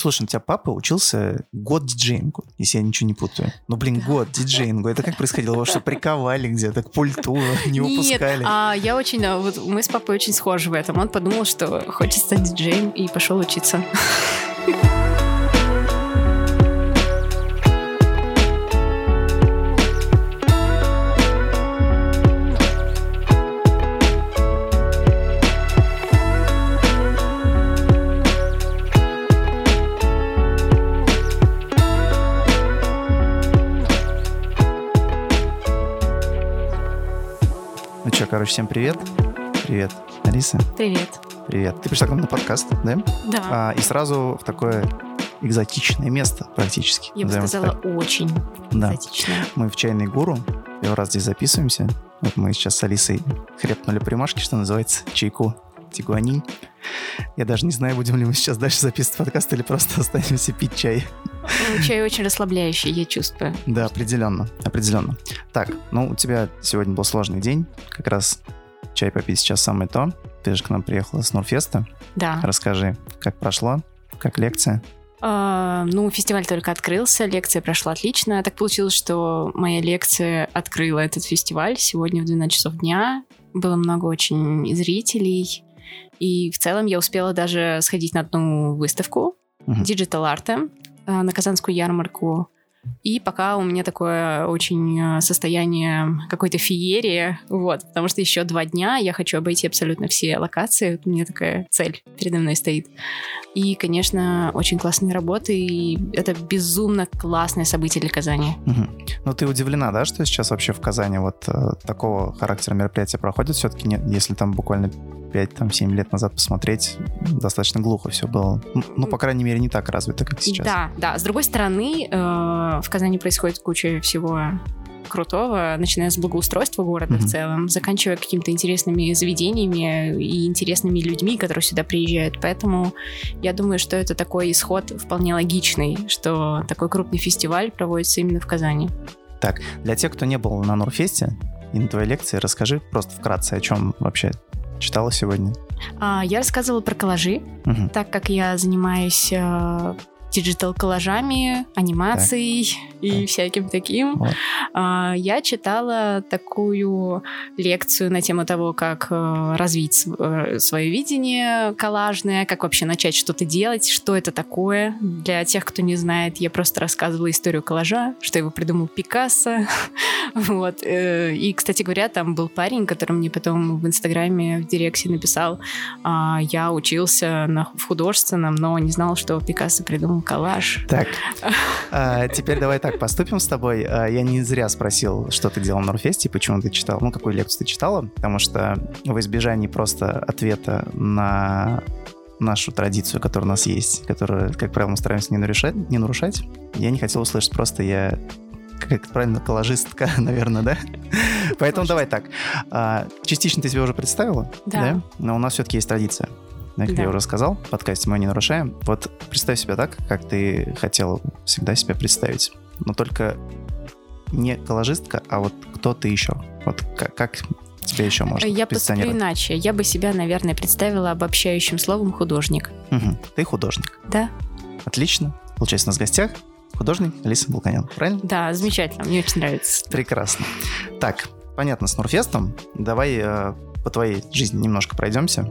Слушай, у тебя папа учился год диджеингу, если я ничего не путаю. Ну, блин, год диджеингу. Это как происходило? Вас что, приковали где-то к пульту, не выпускали? Нет, а я очень... а, Вот мы с папой очень схожи в этом. Он подумал, что хочет стать диджеем и пошел учиться. Ну что, короче, всем привет. Привет, Алиса. Привет. Привет. Ты пришла к нам на подкаст, да? Да, А, и сразу в такое экзотичное место практически. я бы сказала, так. очень Да. экзотично. Мы в чайной гуру. Первый раз здесь записываемся. Вот мы сейчас с Алисой хрепнули примашки, что называется, чайку тигуанин. Я даже не знаю, будем ли мы сейчас дальше записывать подкаст или просто останемся пить чай. Ну, Чай очень расслабляющий, я чувствую. Да, определенно, определенно. Так, ну у тебя сегодня был сложный день. Как раз чай попить сейчас самое то. Ты же к нам приехала с Нурфеста. Да. Расскажи, как прошло, как лекция. А, ну, фестиваль только открылся, лекция прошла отлично. Так получилось, что моя лекция открыла этот фестиваль сегодня в 12 часов дня. Было много очень зрителей. И в целом я успела даже сходить на одну выставку digital art а э, на Казанскую ярмарку. И пока у меня такое очень э, состояние какой-то феерии, вот, потому что еще два дня я хочу обойти абсолютно все локации, вот у меня такая цель передо мной стоит. И, конечно, очень классные работы, и это безумно классное событие для Казани. Мгм. Ну, ты удивлена, да, что сейчас вообще в Казани вот э, такого характера мероприятия проходят? Все-таки, если там буквально 5-7 лет назад посмотреть, достаточно глухо все было. Ну, по крайней мере, не так развито, как сейчас. Да, да. С другой стороны, э, в Казани происходит куча всего крутого, начиная с благоустройства города Мгм. в целом, заканчивая какими-то интересными заведениями и интересными людьми, которые сюда приезжают. Поэтому я думаю, что это такой исход вполне логичный, что такой крупный фестиваль проводится именно в Казани. Так, для тех, кто не был на Нурфесте и на твоей лекции, расскажи просто вкратце, о чем вообще читала сегодня. А, Я рассказывала про коллажи, Мгм. так как я занимаюсь э, digital-коллажами, анимацией и Так. всяким таким. Вот. А, Я читала такую лекцию на тему того, как э, развить свое видение коллажное, как вообще начать что-то делать, что это такое. Для тех, кто не знает, я просто рассказывала историю коллажа, что его придумал Пикассо. Вот. э, И, кстати говоря, там был парень, который мне потом в Инстаграме в Директе написал, а, я учился на, в художественном, но не знал, что Пикассо придумал коллаж. Так, а, теперь давай так поступим с тобой. А, Я не зря спросил, что ты делал на Нурфесте почему ты читал, ну, какую лекцию ты читала, потому что в избежании просто ответа на нашу традицию, которая у нас есть, которую, как правило, мы стараемся не нарушать, не нарушать, я не хотел услышать просто я как правильно, коллажистка, наверное, да? Поэтому давай так. А, Частично ты себя уже представила, Да. Но у нас все-таки есть традиция. Да, Как Да. я уже сказал, в подкасте мы не нарушаем. Вот представь себя так, как ты хотела всегда себя представить. Но только не коллажистка, а вот кто ты еще? Вот как, как тебя еще можно Я поступлю иначе. Я бы себя, наверное, представила обобщающим словом художник. Мгм. Ты художник. Да? Отлично. Получается, у нас в гостях художник Алиса Балканян. Правильно? Да, замечательно. Мне очень нравится. Прекрасно. Так, понятно, с Нурфестом. Давай э, по твоей жизни немножко пройдемся.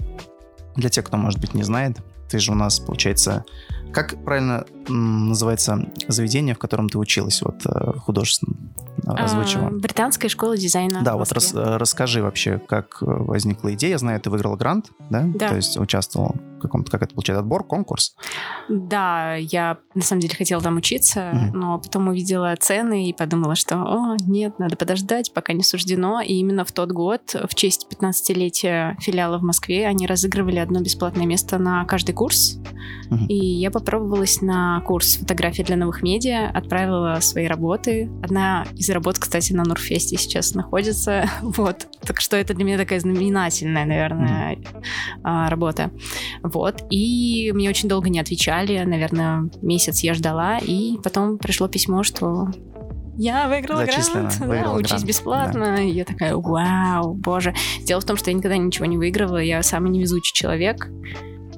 Для тех, кто, может быть, не знает, ты же у нас, получается, как правильно называется заведение, в котором ты училась, вот э, художественном э, озвучила? А, Британская школа дизайна. Да, вот рас- э, расскажи вообще, как э, возникла идея. Я знаю, ты выиграла грант, да? Да. То есть участвовал в каком-то, как это получается, отбор, конкурс? Да, я на самом деле хотела там учиться, Мгм. но потом увидела цены и подумала, что, о, нет, надо подождать, пока не суждено. И именно в тот год, в честь 15-летия филиала в Москве, они разыгрывали одно бесплатное место на каждый курс. Мгм. И я попробовалась на курс фотографии для новых медиа, отправила свои работы. Одна из работ, кстати, на Нурфесте сейчас находится. Вот. Так что это для меня такая знаменательная, наверное, а, работа. Вот. И мне очень долго не отвечали. Наверное, месяц я ждала. И потом пришло письмо, что я выиграла Зачислено, грант, да, выиграла учись грант, бесплатно. И я такая, вау, боже. Дело в том, что я никогда ничего не выигрывала, я самый невезучий человек.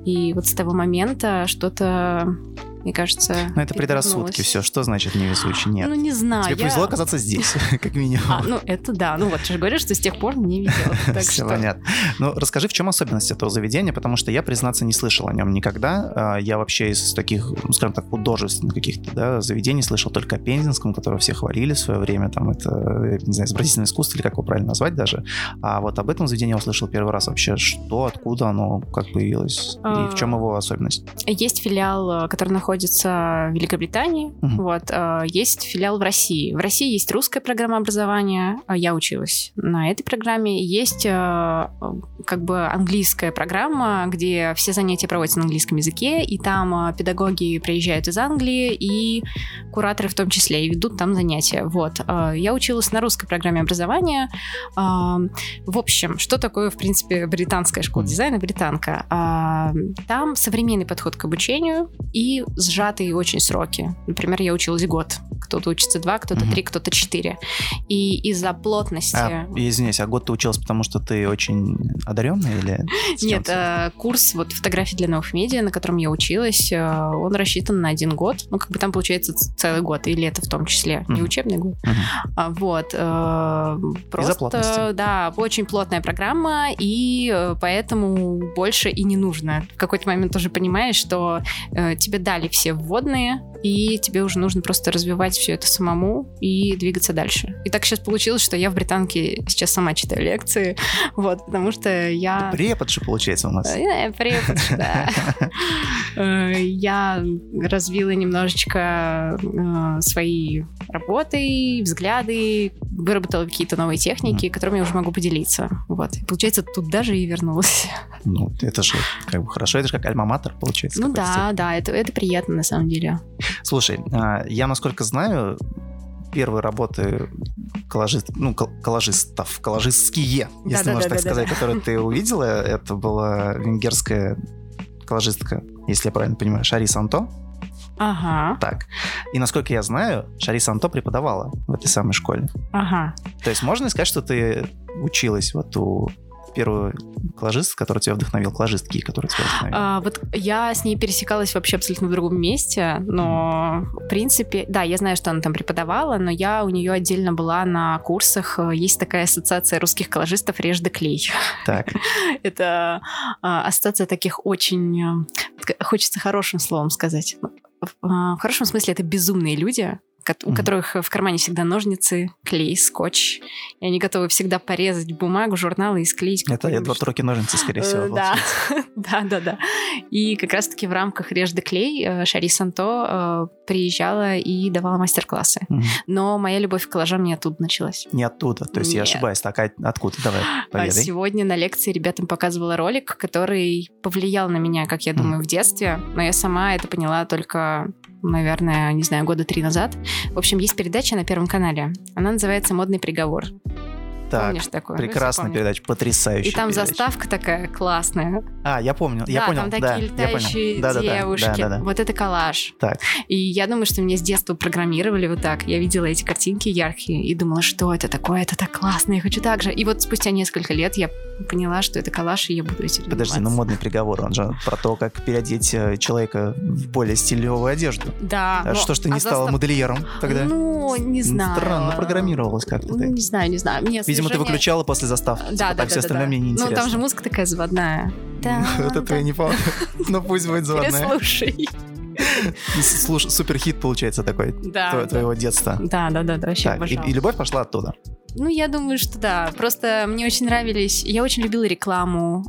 И вот с того момента что-то мне кажется. Ну, это предрассудки все. Что значит невезучий? Нет. Ну, не знаю. Тебе я... повезло оказаться здесь, как минимум. А, ну, это да. Ну, вот, ты же говоришь, что с тех пор не видел. Все что... понятно. Ну, расскажи, в чем особенность этого заведения, потому что я, признаться, не слышал о нем никогда. А, я вообще из таких, ну, скажем так, художественных каких-то да, заведений слышал только о Пензенском, которого все хвалили в свое время. Там это, не знаю, изобразительное искусство или как его правильно назвать даже. А вот об этом заведении я услышал первый раз вообще. Что, откуда оно, как появилось? И в чем а, его особенность? Есть филиал, который находится в Великобритании. Угу. Вот. А, есть филиал в России. В России есть русская программа образования. А, я училась на этой программе. Есть как бы английская программа, где все занятия проводятся на английском языке, и там педагоги приезжают из Англии, и кураторы в том числе, и ведут там занятия. Вот. Я училась на русской программе образования. В общем, что такое, в принципе, британская школа дизайна, британка? Там современный подход к обучению и сжатые очень сроки. Например, я училась год. Кто-то учится два, кто-то три, кто-то четыре. И из-за плотности... А, извиняюсь, а год ты училась, потому что ты очень одаренная или... Нет, э, курс вот фотографии для новых медиа, на котором я училась, э, он рассчитан на один год. Ну, как бы там получается целый год, и лето в том числе, не учебный год. А, вот. Э, просто, да, очень плотная программа, и поэтому больше и не нужно. В какой-то момент тоже понимаешь, что тебе дали все вводные, и тебе уже нужно просто развивать все это самому и двигаться дальше. И так сейчас получилось, что я в британке сейчас сама читаю лекции, вот, потому что я... Препод же получается у нас. Э, препод, да. Э, я развила немножечко э, свои работы, взгляды, выработала какие-то новые техники, которыми я уже могу поделиться. Вот. И, получается, туда же и вернулась. Ну, это же как бы хорошо, это же как альма-матер, получается. Ну да, да, это, это приятно на самом деле. Слушай, а, я, насколько знаю, первые работы коллажист, ну, коллажистов, коллажистские, если да, можно да, так да, сказать, да. которые ты увидела, это была венгерская коллажистка, если я правильно понимаю, Шари Санто. Ага. Так. И насколько я знаю, Шари Санто преподавала в этой самой школе. Ага. То есть можно сказать, что ты училась вот у первую коллажист, который тебя вдохновил, коллажистки, который тебя вдохновил? А, вот я с ней пересекалась вообще абсолютно в другом месте, но в принципе, да, я знаю, что она там преподавала, но я у нее отдельно была на курсах. Есть такая ассоциация русских коллажистов «Режь да клей». Так. Это а, ассоциация таких очень... Хочется хорошим словом сказать. В хорошем смысле это безумные люди, у которых в кармане всегда ножницы, клей, скотч. И они готовы всегда порезать бумагу, журналы и склеить. Это Эдвард Руки ножницы, скорее всего. Э, да, да, да, да. И как раз-таки в рамках «Режь де клей» э, Шари Санто э, приезжала и давала мастер-классы. Но моя любовь к коллажам не оттуда началась. Не оттуда, то есть я ошибаюсь. Так, а откуда? Давай, поведай. Сегодня на лекции ребятам показывала ролик, который повлиял на меня, как я думаю, в детстве. Но я сама это поняла только наверное, не знаю, года три назад. В общем, есть передача на Первом канале. Она называется «Модный приговор». Так, Помнишь такое? Прекрасная ну, передача, потрясающая. И там передача. заставка такая классная. А, я помню, я да, понял. там такие да, летающие да, девушки. Да, да, да, да. Вот это коллаж. Так. И я думаю, что меня с детства программировали вот так. Я видела эти картинки яркие и думала, что это такое, это так классно, я хочу так же. И вот спустя несколько лет я поняла, что это коллаж, и я буду этим Подожди, ну модный приговор, он же про то, как переодеть э, человека в более стилевую одежду. Да. А что ж ты не а стала застав... модельером тогда? Ну, не знаю. Странно программировалась как-то. Ну, не знаю, не знаю. Мне Видимо, ты выключала после заставки. Да, типа, да, так все остальное мне не интересно. Ну, там же музыка такая заводная. Да, вот это я не помню. Ну, пусть будет заводная. Слушай. Слушай, супер хит получается такой да, твоего детства. Да, да, да, да, вообще так, и, и любовь пошла оттуда. Ну, я думаю, что да. Просто мне очень нравились... Я очень любила рекламу.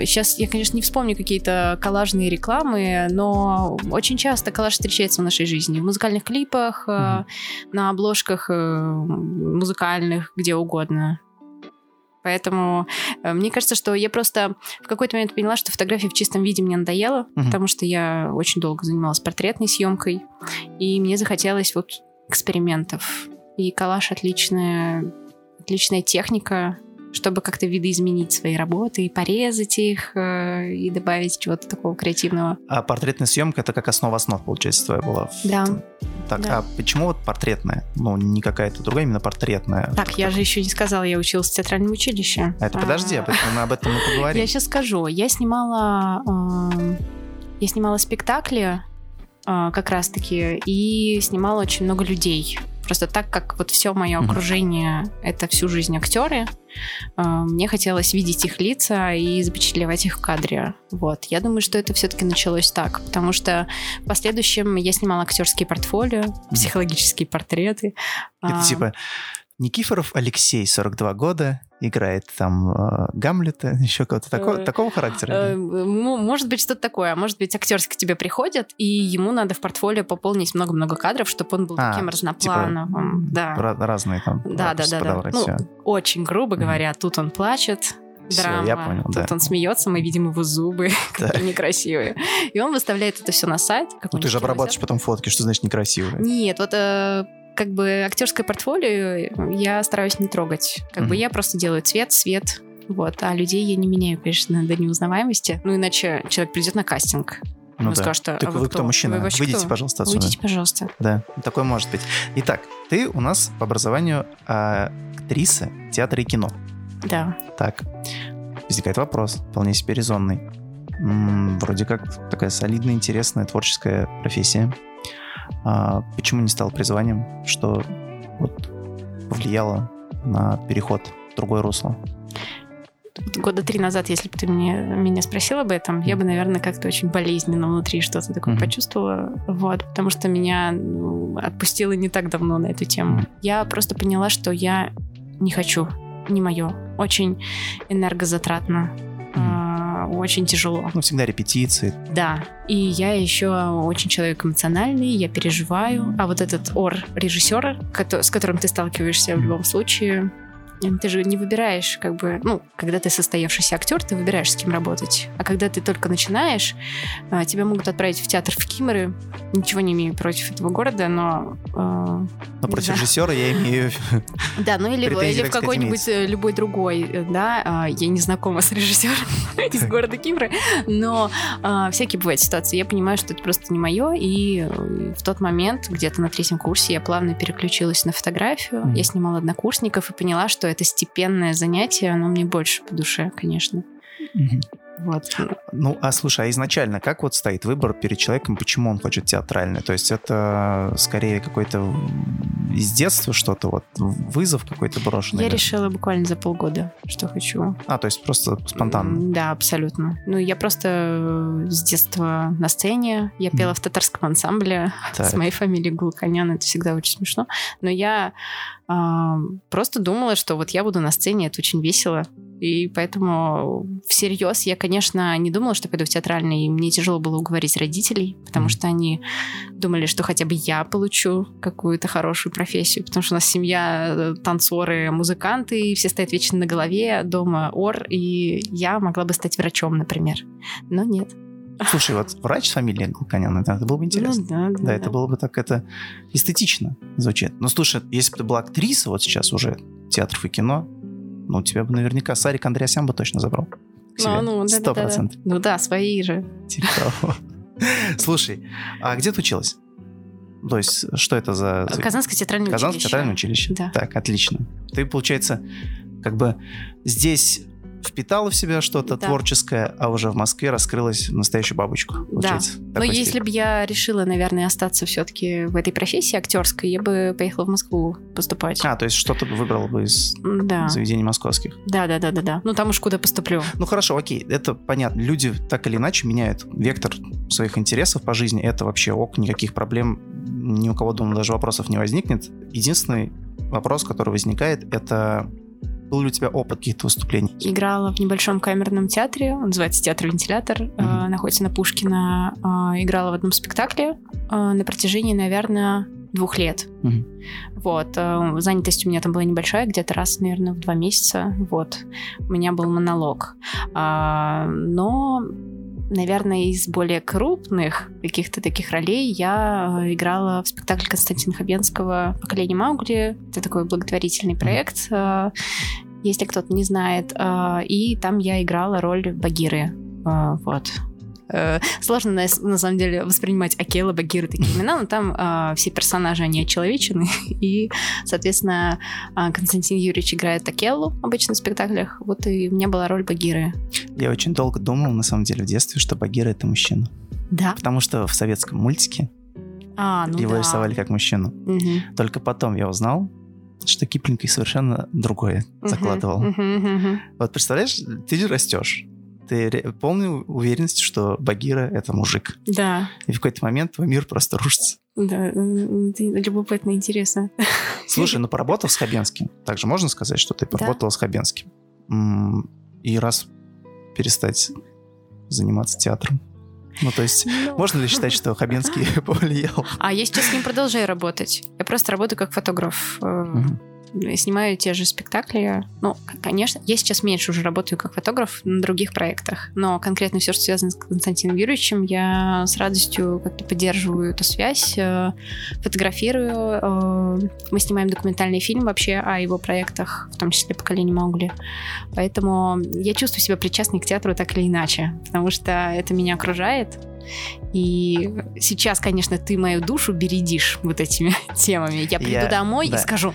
Сейчас я, конечно, не вспомню какие-то коллажные рекламы, но очень часто коллаж встречается в нашей жизни. В музыкальных клипах, mm-hmm. на обложках э, музыкальных, где угодно. Поэтому э, мне кажется, что я просто в какой-то момент поняла, что фотография в чистом виде мне надоела, mm-hmm. потому что я очень долго занималась портретной съемкой, и мне захотелось вот экспериментов. И коллаж отличная, отличная техника, чтобы как-то видоизменить свои работы и порезать их, э, и добавить чего-то такого креативного. А портретная съемка это как основа основ, получается, твоя была? Да. Так, да. а почему вот портретная? Ну, не какая-то другая, именно портретная. Так, я же еще не сказала, я училась в театральном училище. А это подожди, об этом, мы об этом мы поговорим. Я сейчас скажу. Я снимала, я снимала спектакли а, как раз-таки, и снимала очень много людей. Просто так как вот все мое Мгм. окружение это всю жизнь актеры, а, мне хотелось видеть их лица и запечатлевать их в кадре. Вот. Я думаю, что это все-таки началось так, потому что в последующем я снимала актерские портфолио, психологические портреты. Это А, типа Никифоров Алексей, 42 года, играет там э, Гамлета, еще кого-то такого, Э, такого характера. Э, Может быть, что-то такое. а Может быть, актерский к тебе приходят, и ему надо в портфолио пополнить много-много кадров, чтобы он был А, таким разноплановым. да. Ра- разные там Да, да, да, да. подобрать, Ну, очень грубо говоря, тут он плачет, драма, я понял, тут да. он смеется, мы видим его зубы, которые некрасивые. И он выставляет это все на сайт. Ну ты же обрабатываешь потом фотки, что значит некрасивые? нет, вот э, как бы актерское портфолио я стараюсь не трогать. Как бы Мгм. я просто делаю цвет, свет, вот, а людей я не меняю, конечно, до неузнаваемости. Ну, иначе человек придет на кастинг. Ну да. скажет, а Так вы, вы кто, мужчина? Вы Выйдите, кто? пожалуйста, отсюда. Выйдите, пожалуйста. Да, такое может быть. Итак, ты у нас по образованию а, актриса театра и кино. Да. Так, возникает вопрос, вполне себе резонный. М, вроде как такая солидная, интересная, творческая профессия. А почему не стал призванием? Что вот повлияло на переход в другое русло? Года три назад, если бы ты мне, меня спросил об этом, я бы, наверное, как-то очень болезненно внутри что-то такое Мгм. почувствовала. Вот, потому что меня ну, отпустило не так давно на эту тему. Мгм. Я просто поняла, что я не хочу, не мое. Очень энергозатратно. а, Очень тяжело. Ну, всегда репетиции. Да. И я еще очень человек эмоциональный, я переживаю. А вот этот ор режиссера, с которым ты сталкиваешься в любом случае, ты же не выбираешь, как бы, ну, когда ты состоявшийся актер, ты выбираешь, с кем работать. А когда ты только начинаешь, а, тебя могут отправить в театр в Кимры. Ничего не имею против этого города, но... э, Но против Да. режиссера я имею... да, ну или, или в какой-нибудь э, любой другой, э, да, а, я не знакома с режиссером из города Кипра, но а, всякие бывают ситуации. Я понимаю, что это просто не мое, и в тот момент, где-то на третьем курсе, я плавно переключилась на фотографию, я снимала однокурсников и поняла, что это степенное занятие, оно мне больше по душе, конечно. Мгм. Вот. Ну, а слушай, а изначально как вот стоит выбор перед человеком, почему он хочет театральное? То есть это скорее какой-то из детства что-то, вот вызов какой-то брошенный? Я или- решила буквально за полгода, что хочу. А, то есть просто спонтанно. Да, абсолютно. Ну, я просто э, с детства на сцене. Я пела в татарском ансамбле Так. с моей фамилией Гулканян. Это всегда очень смешно. Но я а, просто думала, что вот я буду на сцене, это очень весело. И поэтому всерьез я, конечно, не думала, что пойду в театральный. И мне тяжело было уговорить родителей, потому что они думали, что хотя бы я получу какую-то хорошую профессию, потому что у нас семья э, танцоры, музыканты, и все стоят вечно на голове, дома ор, и я могла бы стать врачом, например. Но нет. Слушай, вот врач с фамилией Гулканян, это, это было бы интересно. Ну да, да, Да, это было бы так это эстетично звучит. Ну, слушай, если бы ты была актриса вот сейчас уже театров и кино, ну, тебя бы наверняка Сарик Андреасян бы точно забрал. Ну, ну, да, да, Сто да, да. процентов. Ну да, свои же. Типа. Слушай, а где ты училась? То есть, что это за... за- Казанское театральное Казанское училище. театральное училище? Да. Так, отлично. Ты, получается, как бы здесь впитала в себя что-то Да. творческое, а уже в Москве раскрылась в настоящую бабочку. Получается. Но если бы я решила, наверное, остаться все-таки в этой профессии актерской, я бы поехала в Москву поступать. А, то есть что-то бы выбрала бы из Да. заведений московских. Да, да, да, да, да. Ну там уж куда поступлю. Ну хорошо, окей, это понятно. Люди так или иначе меняют вектор своих интересов по жизни. Это вообще ок, никаких проблем ни у кого, думаю, даже вопросов не возникнет. Единственный вопрос, который возникает, это был ли у тебя опыт каких-то выступлений? Играла в небольшом камерном театре, он называется театр Вентилятор, э, Мгм. находится на Пушкина. Э, играла в одном спектакле э, на протяжении, наверное, двух лет. Мгм. Вот. э, Занятость у меня там была небольшая, где-то раз, наверное, в два месяца. Вот. У меня был монолог. А, Но, наверное, из более крупных каких-то таких ролей я э, играла в спектакле Константина Хабенского «Поколение Маугли». Это такой благотворительный проект, э, если кто-то не знает. Э, И там я играла роль Багиры. Вот. Э, Сложно, на, на самом деле, воспринимать Акела, Багиры такие имена, но там э, все персонажи, они очеловечены, и, соответственно, э, Константин Юрьевич играет Акелу обычно в спектаклях, вот и у меня была роль Багиры. Я очень долго думал, на самом деле, в детстве, что Багира — это мужчина. Да? Потому что в советском мультике А, ну его да. рисовали как мужчину. Мгм. Только потом я узнал, что Киплинг и совершенно другое закладывал. мгм, мгм. Вот представляешь, ты растешь. Ты полной уверенности, что Багира — это мужик. Да, И в какой-то момент твой мир просто рушится. да, любопытно, интересно. Слушай, ну поработал с Хабенским. Также можно сказать, что ты поработал с Хабенским. И раз перестать заниматься театром. Ну, то есть, Ну. можно ли считать, что Хабенский повлиял? А я сейчас с ним продолжаю работать. Я просто работаю как фотограф. Я снимаю те же спектакли. Ну, конечно, я сейчас меньше уже работаю как фотограф на других проектах, но конкретно все, что связано с Константином Юрьевичем, я с радостью как-то поддерживаю эту связь, э, фотографирую. э, Мы снимаем документальный фильм вообще о его проектах, в том числе «Поколение Маугли». Поэтому я чувствую себя причастной к театру так или иначе, потому что это меня окружает, и сейчас, конечно, ты мою душу бередишь вот этими темами. Я приду Я- домой да. и скажу,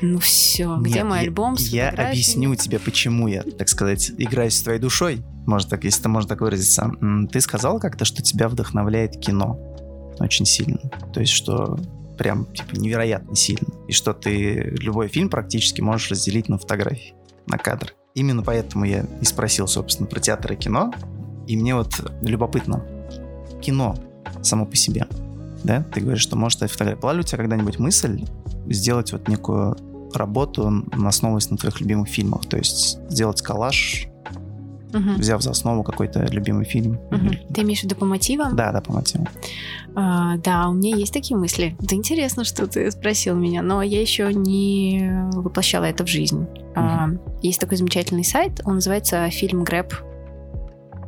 ну все, где Нет, мой я- альбом с Я фотографиями?» объясню тебе, почему я, так сказать, играюсь с твоей душой. Может так, если можно так выразиться. Ты сказал как-то, что тебя вдохновляет кино очень сильно. То есть, что прям типа невероятно сильно. И что ты любой фильм практически можешь разделить на фотографии, на кадры. Именно поэтому я и спросил, собственно, про театр и кино. И мне вот любопытно. Кино само по себе. Да? Ты говоришь, что может стать фотографией. Была ли у тебя когда-нибудь мысль сделать вот некую работу, основываясь на твоих любимых фильмах? То есть сделать коллаж, Мгм. взяв за основу какой-то любимый фильм? Или- Ты имеешь в виду по мотивам? Да, да, по мотивам. А, да, у меня есть такие мысли. Это интересно, что ты спросил меня, но я еще не воплощала это в жизнь. А, есть такой замечательный сайт, он называется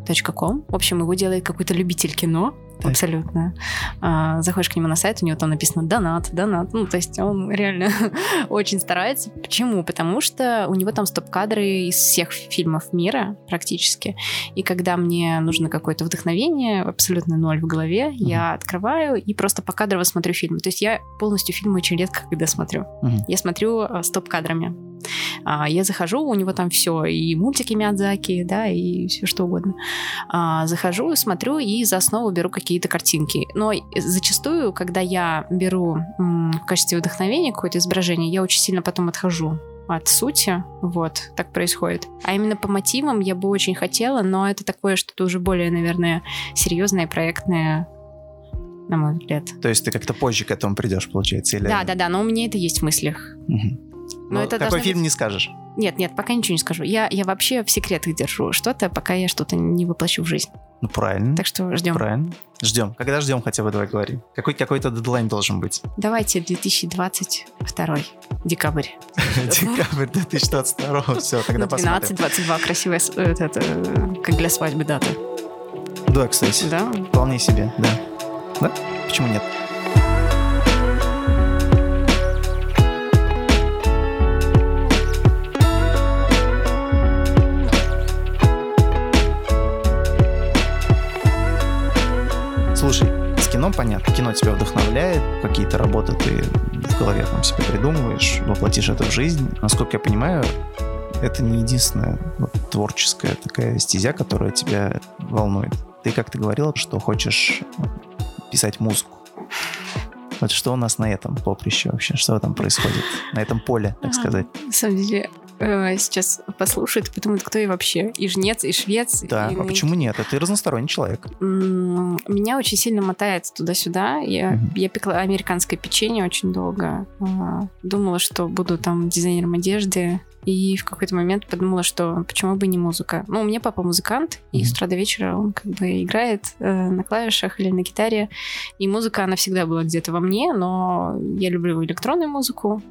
filmgrab.com. В общем, его делает какой-то любитель кино. Так. Абсолютно. А, заходишь к нему на сайт, у него там написано донат, донат. Ну, то есть он реально очень старается. Почему? Потому что у него там стоп-кадры из всех фильмов мира практически. И когда мне нужно какое-то вдохновение, абсолютно ноль в голове, я открываю и просто покадрово смотрю фильмы. То есть я полностью фильмы очень редко когда смотрю. Мгм. Я смотрю а, стоп-кадрами. А, я захожу, у него там все, и мультики Миядзаки, да, и все что угодно. А, захожу, смотрю и за основу беру какие-то картинки. Но зачастую, когда я беру в качестве вдохновения какое-то изображение, я очень сильно потом отхожу от сути, вот, так происходит. А именно по мотивам я бы очень хотела, но это такое что-то уже более, наверное, серьезное, проектное, на мой взгляд. То есть ты как-то позже к этому придешь, получается? Или... Да, да, да, но у меня это есть в мыслях. Мгм. Но Ну, это должно фильм быть- не скажешь? Нет, нет, пока ничего не скажу. Я, я вообще в секретах держу что-то, пока я что-то не воплощу в жизнь. Ну, правильно. Так что ждем. Правильно. Ждем. Когда ждем, хотя бы давай говори. Какой, какой-то дедлайн должен быть. Давайте 2022 декабрь. Декабрь 2022. Все, тогда Ну, посмотрим. 12-22 красивая, э, э, как для свадьбы дата. Да, кстати. Да? Вполне себе, да. Да? Почему нет? Слушай, с кино понятно. Кино тебя вдохновляет, какие-то работы ты в голове там себе придумываешь, воплотишь это в жизнь. Насколько я понимаю, это не единственная вот, творческая такая стезя, которая тебя волнует. Ты как-то говорила, что хочешь писать музыку. Вот что у нас на этом поприще вообще? Что там происходит? На этом поле, так Ага. сказать. На самом деле, э, сейчас послушают, подумают, кто я вообще. И жнец, и швец. Да, и- а почему нет? А ты разносторонний человек. Меня очень сильно мотает туда-сюда. Я, Мгм. я пекла американское печенье очень долго. А, Думала, что буду там дизайнером одежды. И в какой-то момент подумала, что почему бы не музыка. Ну, у меня папа музыкант, и с утра до вечера он как бы играет э, на клавишах или на гитаре. И музыка, она всегда была где-то во мне, но я люблю электронную музыку.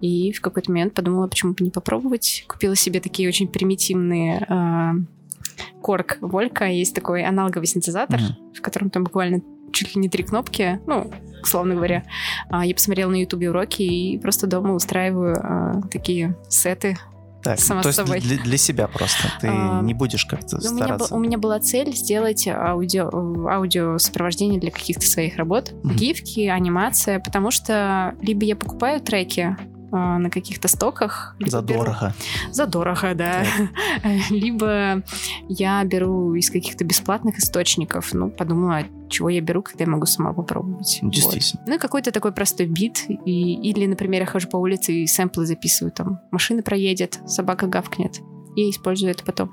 И в какой-то момент подумала, почему бы не попробовать. Купила себе такие очень примитивные э, Корг Волька. Есть такой аналоговый синтезатор, Мгм. в котором там буквально чуть ли не три кнопки, ну, условно говоря. А, Я посмотрела на ютубе уроки и просто дома устраиваю а, такие сеты. Так, Сама то есть собой. для, для себя просто. Ты А, не будешь как-то Ну, У меня, стараться. у меня была цель сделать аудио, аудио сопровождение для каких-то своих работ. Мгм. Гифки, анимация, потому что либо я покупаю треки, э, на каких-то стоках. либо беру- Задорого. Задорого, да. Либо я беру из каких-то бесплатных источников. Ну, подумала, чего я беру, когда я могу сама попробовать. Ну, Вот. Действительно. Ну, и какой-то такой простой бит. И, или, например, я хожу по улице и сэмплы записываю. Там машина проедет, собака гавкнет. И использую это потом.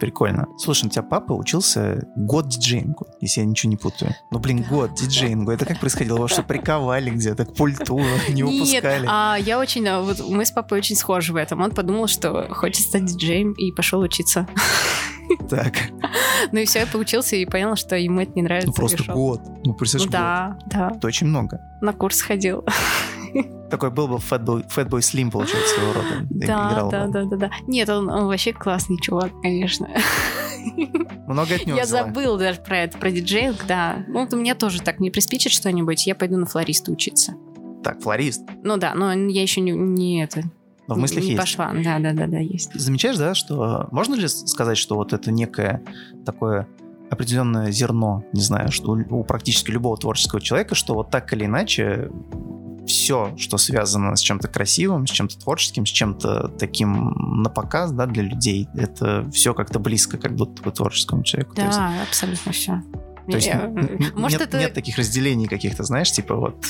Прикольно. Слушай, у тебя папа учился год диджеингу, если я ничего не путаю. Ну, блин, год диджеингу. Это как происходило? Вас что, приковали где-то к пульту, не Нет, выпускали? а я очень... Вот мы с папой очень схожи в этом. Он подумал, что хочет стать диджеем и пошел учиться. Так, Ну и все, я поучился и понял, что ему это не нравится. ну просто год. Ну, представляешь, да, да. год. Это очень много. На курс ходил. Такой был бы Fatboy, Fatboy Slim, получается, своего рода. Да, да, да, да, да. Нет, он, он вообще классный чувак, конечно. Много от него Я взяла. забыл даже про это, про диджеинг, да. Ну, вот у меня тоже так, мне приспичит что-нибудь, я пойду на флориста учиться. Так, флорист. Ну да, но я еще не, не это, Но в мыслях есть. пошла. Да, да, да, да, есть. Замечаешь, да, что можно ли сказать, что вот это некое такое определенное зерно, не знаю, что у, у практически любого творческого человека, что вот так или иначе все, что связано с чем-то красивым, с чем-то творческим, с чем-то таким на показ, да, для людей, это все как-то близко, как будто бы творческому человеку. Да, абсолютно все. То есть н- Может, нет, это... нет таких разделений каких-то, знаешь, типа вот,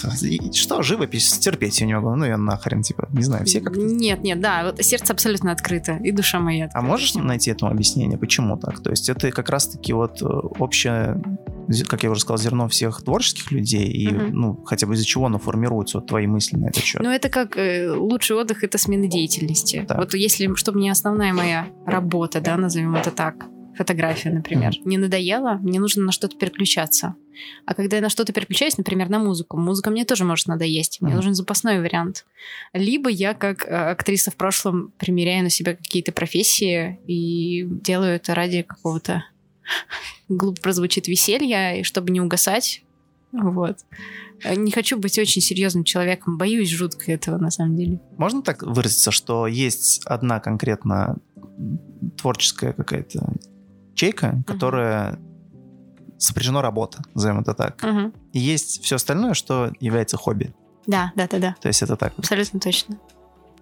что, живопись, терпеть я не могу, ну я нахрен, типа, не знаю, все как-то... Нет, нет, да, вот сердце абсолютно открыто, и душа моя А открыта. можешь найти этому объяснение, почему так? То есть это как раз-таки вот э, общее, как я уже сказал, зерно всех творческих людей, и, Мгм. ну, хотя бы из-за чего оно формируется, вот твои мысли на этот счет. Ну, это как э, лучший отдых это смена деятельности. Так. Вот если, чтобы мне основная моя работа, да, назовем это так, фотография, например, не надоела, мне нужно на что-то переключаться. А когда я на что-то переключаюсь, например, на музыку, музыка мне тоже может надоесть. Мне нужен запасной вариант. Либо я, как э, актриса в прошлом, примеряю на себя какие-то профессии и делаю это ради какого-то глупо прозвучит веселья, и чтобы не угасать. Вот. Э, Не хочу быть очень серьезным человеком, боюсь жутко этого на самом деле. Можно так выразиться, что есть одна конкретно творческая какая-то чейка, которая сопряжена работа, назовем это так. Мгм. И есть все остальное, что является хобби. Да, да, да, да, То есть это так. абсолютно точно.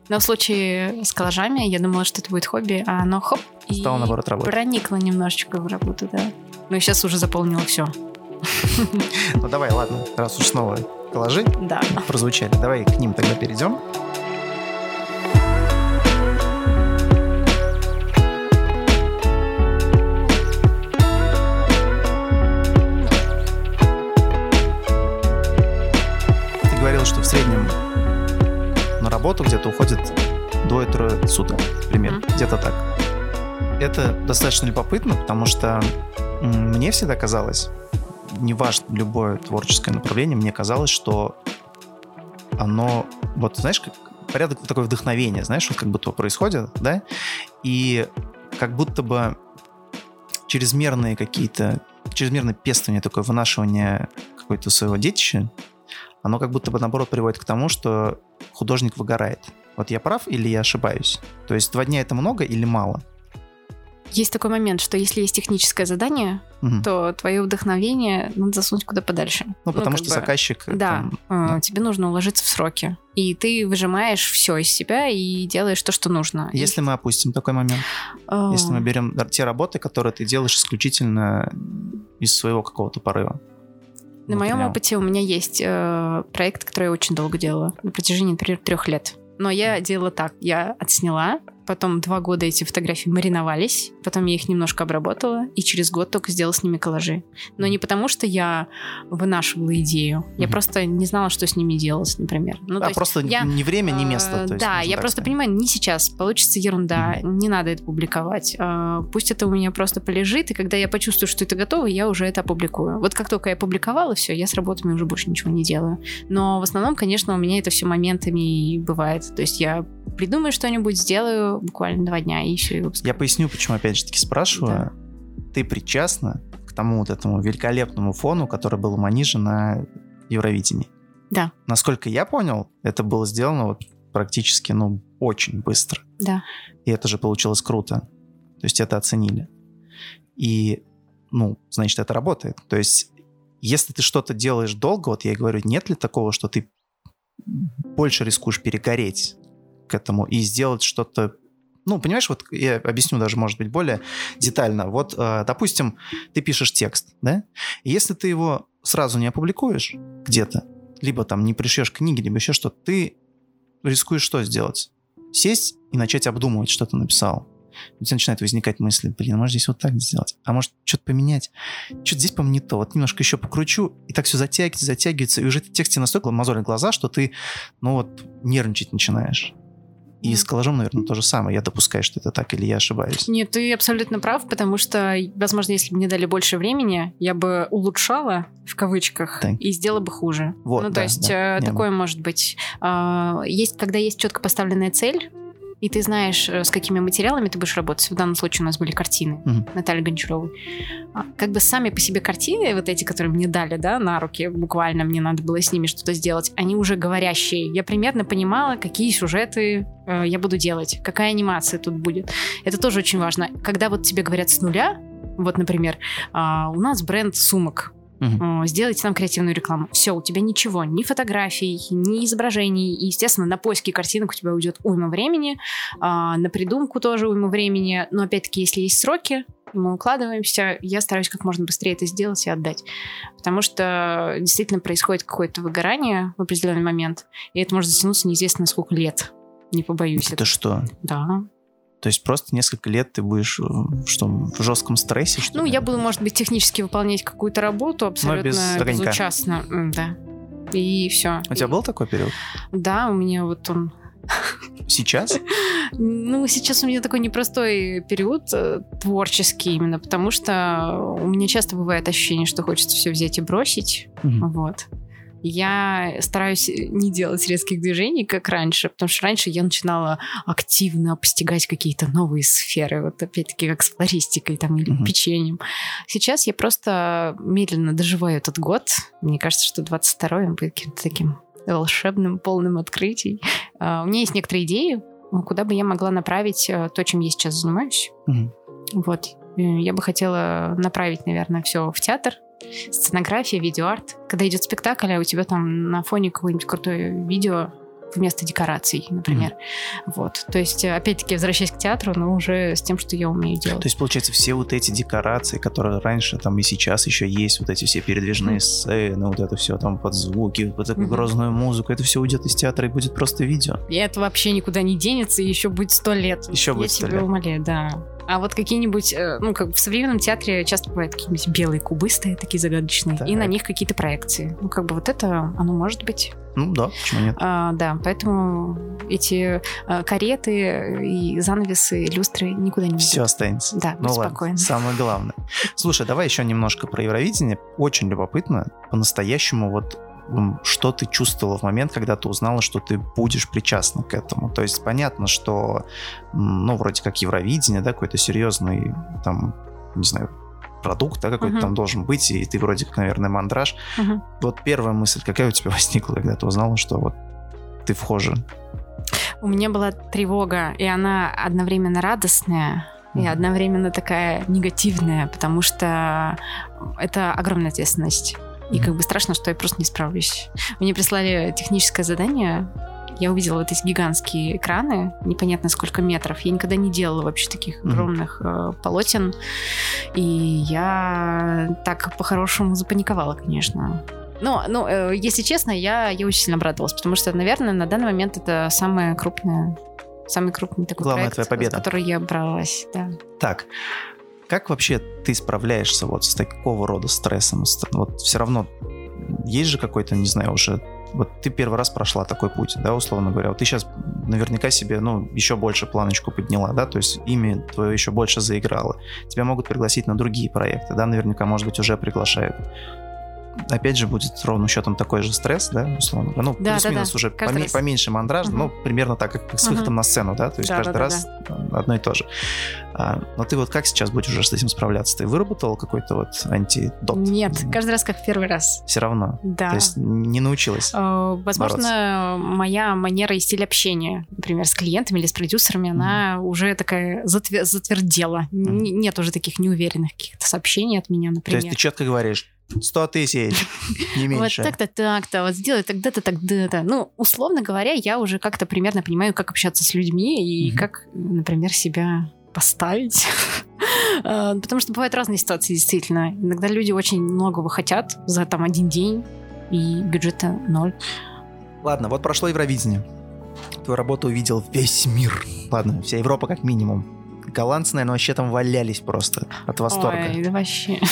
Но в случае с коллажами я думала, что это будет хобби, а оно хоп и Стало, наоборот, работой. проникло немножечко в работу, да. Ну и сейчас уже заполнило все. Ну давай, ладно, раз уж снова коллажи Да. прозвучали, давай к ним тогда перейдем. Говорил, что в среднем на работу где-то уходит двое-трое суток, примерно, Мгм. где-то так. Это достаточно любопытно, потому что мне всегда казалось, неважно, любое творческое направление, мне казалось, что оно, вот знаешь, как порядок такое вдохновение, знаешь, вот как будто происходит, да, и как будто бы чрезмерные какие-то, чрезмерное пестование, такое вынашивание какой-то своего детища, оно как будто бы, наоборот, приводит к тому, что художник выгорает. Вот я прав или я ошибаюсь? То есть два дня это много или мало? Есть такой момент, что если есть техническое задание, Мгм. то твое вдохновение надо засунуть куда подальше. Ну, потому как что бы, заказчик... э, Да, там, да. тебе нужно уложиться в сроки. И ты выжимаешь все из себя и делаешь то, что нужно. И, Если мы опустим такой момент, э, если мы берем те работы, которые ты делаешь исключительно из своего какого-то порыва. На моем внутреннего. опыте у меня есть э, проект, который я очень долго делала, на протяжении, например, трех лет. Но я делала так, я отсняла, потом два года эти фотографии мариновались, потом я их немножко обработала, и через год только сделала с ними коллажи. Но не потому, что я вынашивала идею, я Мгм. просто не знала, что с ними делать, например. Ну, а просто я, ни время, ни место. Э, то есть, да, я просто сказать. понимаю, не сейчас, получится ерунда, не надо это публиковать. Э, Пусть это у меня просто полежит, и когда я почувствую, что это готово, я уже это опубликую. Вот как только я публиковала, все, я с работами уже больше ничего не делаю. Но в основном, конечно, у меня это все моментами и бывает. То есть я придумаю что-нибудь, сделаю буквально два дня, и все, и выпускаю. Я поясню, почему опять же таки спрашиваю. Ты причастна к тому вот этому великолепному фону, который был у Манижа на Евровидении? Да. Насколько я понял, это было сделано вот практически, ну, очень быстро. Да. И это же получилось круто. То есть это оценили. И, ну, значит, это работает. То есть если ты что-то делаешь долго, вот я и говорю, нет ли такого, что ты больше рискуешь перегореть к этому и сделать что-то ну, понимаешь, вот я объясню даже, может быть, более детально. Вот, э, допустим, ты пишешь текст, да? И если ты его сразу не опубликуешь где-то, либо там не пришьешь книги, либо еще что-то, ты рискуешь что сделать? Сесть и начать обдумывать, что ты написал. У тебя начинает возникать мысли, блин, а может здесь вот так сделать, а может что-то поменять, что-то здесь, по-моему, не то, вот немножко еще покручу, и так все затягивается, затягивается, и уже в тексте настолько мозолит глаза, что ты, ну вот, нервничать начинаешь. И с коллажом, наверное, то же самое. Я допускаю, что это так, или я ошибаюсь? Нет, ты абсолютно прав, потому что, возможно, если бы мне дали больше времени, я бы улучшала, в кавычках, так. и сделала бы хуже. Вот, ну, да, то есть да, э, такое может быть. А, есть, когда есть четко поставленная цель, и ты знаешь, э, с какими материалами ты будешь работать. В данном случае у нас были картины угу. Натальи Гончаровой. А, как бы сами по себе картины, вот эти, которые мне дали, да, на руки, буквально мне надо было с ними что-то сделать, они уже говорящие. Я примерно понимала, какие сюжеты э, я буду делать, какая анимация тут будет. Это тоже очень важно. Когда вот тебе говорят с нуля, вот, например, э, у нас бренд сумок, угу. сделайте нам креативную рекламу. Все, у тебя ничего, ни фотографий, ни изображений. И, естественно, на поиски картинок у тебя уйдет уйма времени, а, на придумку тоже уйма времени. Но, опять-таки, если есть сроки, мы укладываемся, я стараюсь как можно быстрее это сделать и отдать. Потому что действительно происходит какое-то выгорание в определенный момент, и это может затянуться неизвестно сколько лет. Не побоюсь. Это, это. что? Да. То есть просто несколько лет ты будешь э, что, в жестком стрессе? Что ну, ли? я буду, может быть, технически выполнять какую-то работу абсолютно без безучастно. Да. И все. У тебя был такой период? Да, у меня вот он Сейчас? Ну, сейчас у меня такой непростой период э, творческий именно, потому что у меня часто бывает ощущение, что хочется все взять и бросить. Угу. Вот я стараюсь не делать резких движений, как раньше, потому что раньше я начинала активно постигать какие-то новые сферы, вот опять-таки как с флористикой там или uh-huh. печеньем. Сейчас я просто медленно доживаю этот год. Мне кажется, что 22-й будет каким-то таким волшебным, полным открытий. Uh, у меня есть некоторые идеи, куда бы я могла направить uh, то, чем я сейчас занимаюсь. Uh-huh. Вот. Я бы хотела направить, наверное, все в театр, сценография, видеоарт. Когда идет спектакль, а у тебя там на фоне какое-нибудь крутое видео вместо декораций, например. Mm-hmm. Вот. То есть, опять-таки, возвращаясь к театру, но уже с тем, что я умею делать. То есть, получается, все вот эти декорации, которые раньше там и сейчас еще есть, вот эти все передвижные mm-hmm. сцены, вот это все там под звуки, под такую mm-hmm. грозную музыку, это все уйдет из театра и будет просто видео. И это вообще никуда не денется, и еще будет сто лет. Еще будет сто лет. Я тебя умоляю, да. А вот какие-нибудь, э, ну, как в современном театре часто бывают какие-нибудь белые кубы стоят, такие загадочные, так. и на них какие-то проекции. Ну, как бы вот это, оно может быть. Ну да, почему нет? А, да, поэтому эти а, кареты и занавесы, люстры никуда не Все останется. Да, ну, ладно, спокойно. Самое главное. Слушай, давай еще немножко про Евровидение. Очень любопытно. По-настоящему вот что ты чувствовала в момент, когда ты узнала, что ты будешь причастна к этому. То есть понятно, что, ну, вроде как Евровидение, да, какой-то серьезный, там, не знаю, продукт, да, какой-то uh-huh. там должен быть, и ты вроде как, наверное, мандраж. Uh-huh. Вот первая мысль, какая у тебя возникла, когда ты узнала, что вот ты вхожа? У меня была тревога, и она одновременно радостная, и одновременно такая негативная, потому что это огромная ответственность. И как бы страшно, что я просто не справлюсь. Мне прислали техническое задание. Я увидела вот эти гигантские экраны, непонятно сколько метров. Я никогда не делала вообще таких огромных mm-hmm. э, полотен. И я так по-хорошему запаниковала, конечно. Но, ну, э, если честно, я, я очень сильно обрадовалась, потому что, наверное, на данный момент это самое крупное, самый крупный такой Главная проект, твоя победа. с которой я бралась, да. Так, как вообще ты справляешься вот с такого рода стрессом? Вот все равно есть же какой-то, не знаю, уже вот ты первый раз прошла такой путь, да, условно говоря, вот ты сейчас наверняка себе, ну, еще больше планочку подняла, да, то есть имя твое еще больше заиграло. Тебя могут пригласить на другие проекты, да, наверняка, может быть, уже приглашают опять же, будет ровным счетом такой же стресс, да, условно. Ну, да, плюс-минус да, уже поме- поменьше мандраж, угу. ну, примерно так, как, с выходом угу. на сцену, да, то есть да, каждый да, раз да. одно и то же. А, но ты вот как сейчас будешь уже с этим справляться? Ты выработал какой-то вот антидот? Нет, каждый раз как первый раз. Все равно? Да. То есть не научилась э, Возможно, бороться. моя манера и стиль общения, например, с клиентами или с продюсерами, угу. она уже такая затвер- затвердела. Угу. Нет уже таких неуверенных каких-то сообщений от меня, например. То есть ты четко говоришь, 100 тысяч, не меньше. Вот так-то, так-то, вот сделай тогда-то, тогда-то. Ну, условно говоря, я уже как-то примерно понимаю, как общаться с людьми и mm-hmm. как, например, себя поставить. А, потому что бывают разные ситуации, действительно. Иногда люди очень многого хотят за там один день, и бюджета ноль. Ладно, вот прошло Евровидение. Твою работу увидел весь мир. Ладно, вся Европа как минимум. Голландцы, наверное, вообще там валялись просто от восторга. Ой, да вообще.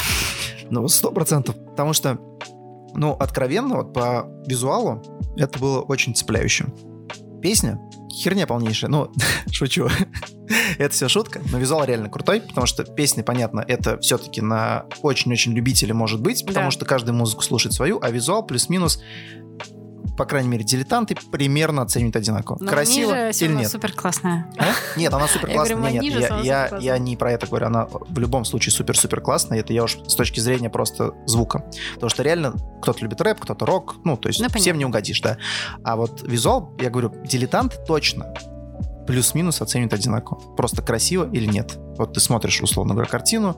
Ну, сто процентов. Потому что, ну, откровенно, вот по визуалу, это было очень цепляющим. Песня херня полнейшая. Ну, шучу. это все шутка, но визуал реально крутой, потому что песня, понятно, это все-таки на очень-очень любителя может быть, потому да. что каждый музыку слушает свою, а визуал плюс-минус по крайней мере, дилетанты примерно оценивают одинаково. Но Красиво или нет? супер классная. А? Нет, она супер классная. Нет, нет, я, я, я не про это говорю. Она в любом случае супер-супер классная. Это я уж с точки зрения просто звука. Потому что реально кто-то любит рэп, кто-то рок. Ну, то есть ну, всем не угодишь, да. А вот визуал, я говорю, дилетант точно плюс-минус оценивают одинаково. Просто красиво или нет. Вот ты смотришь, условно говоря, картину,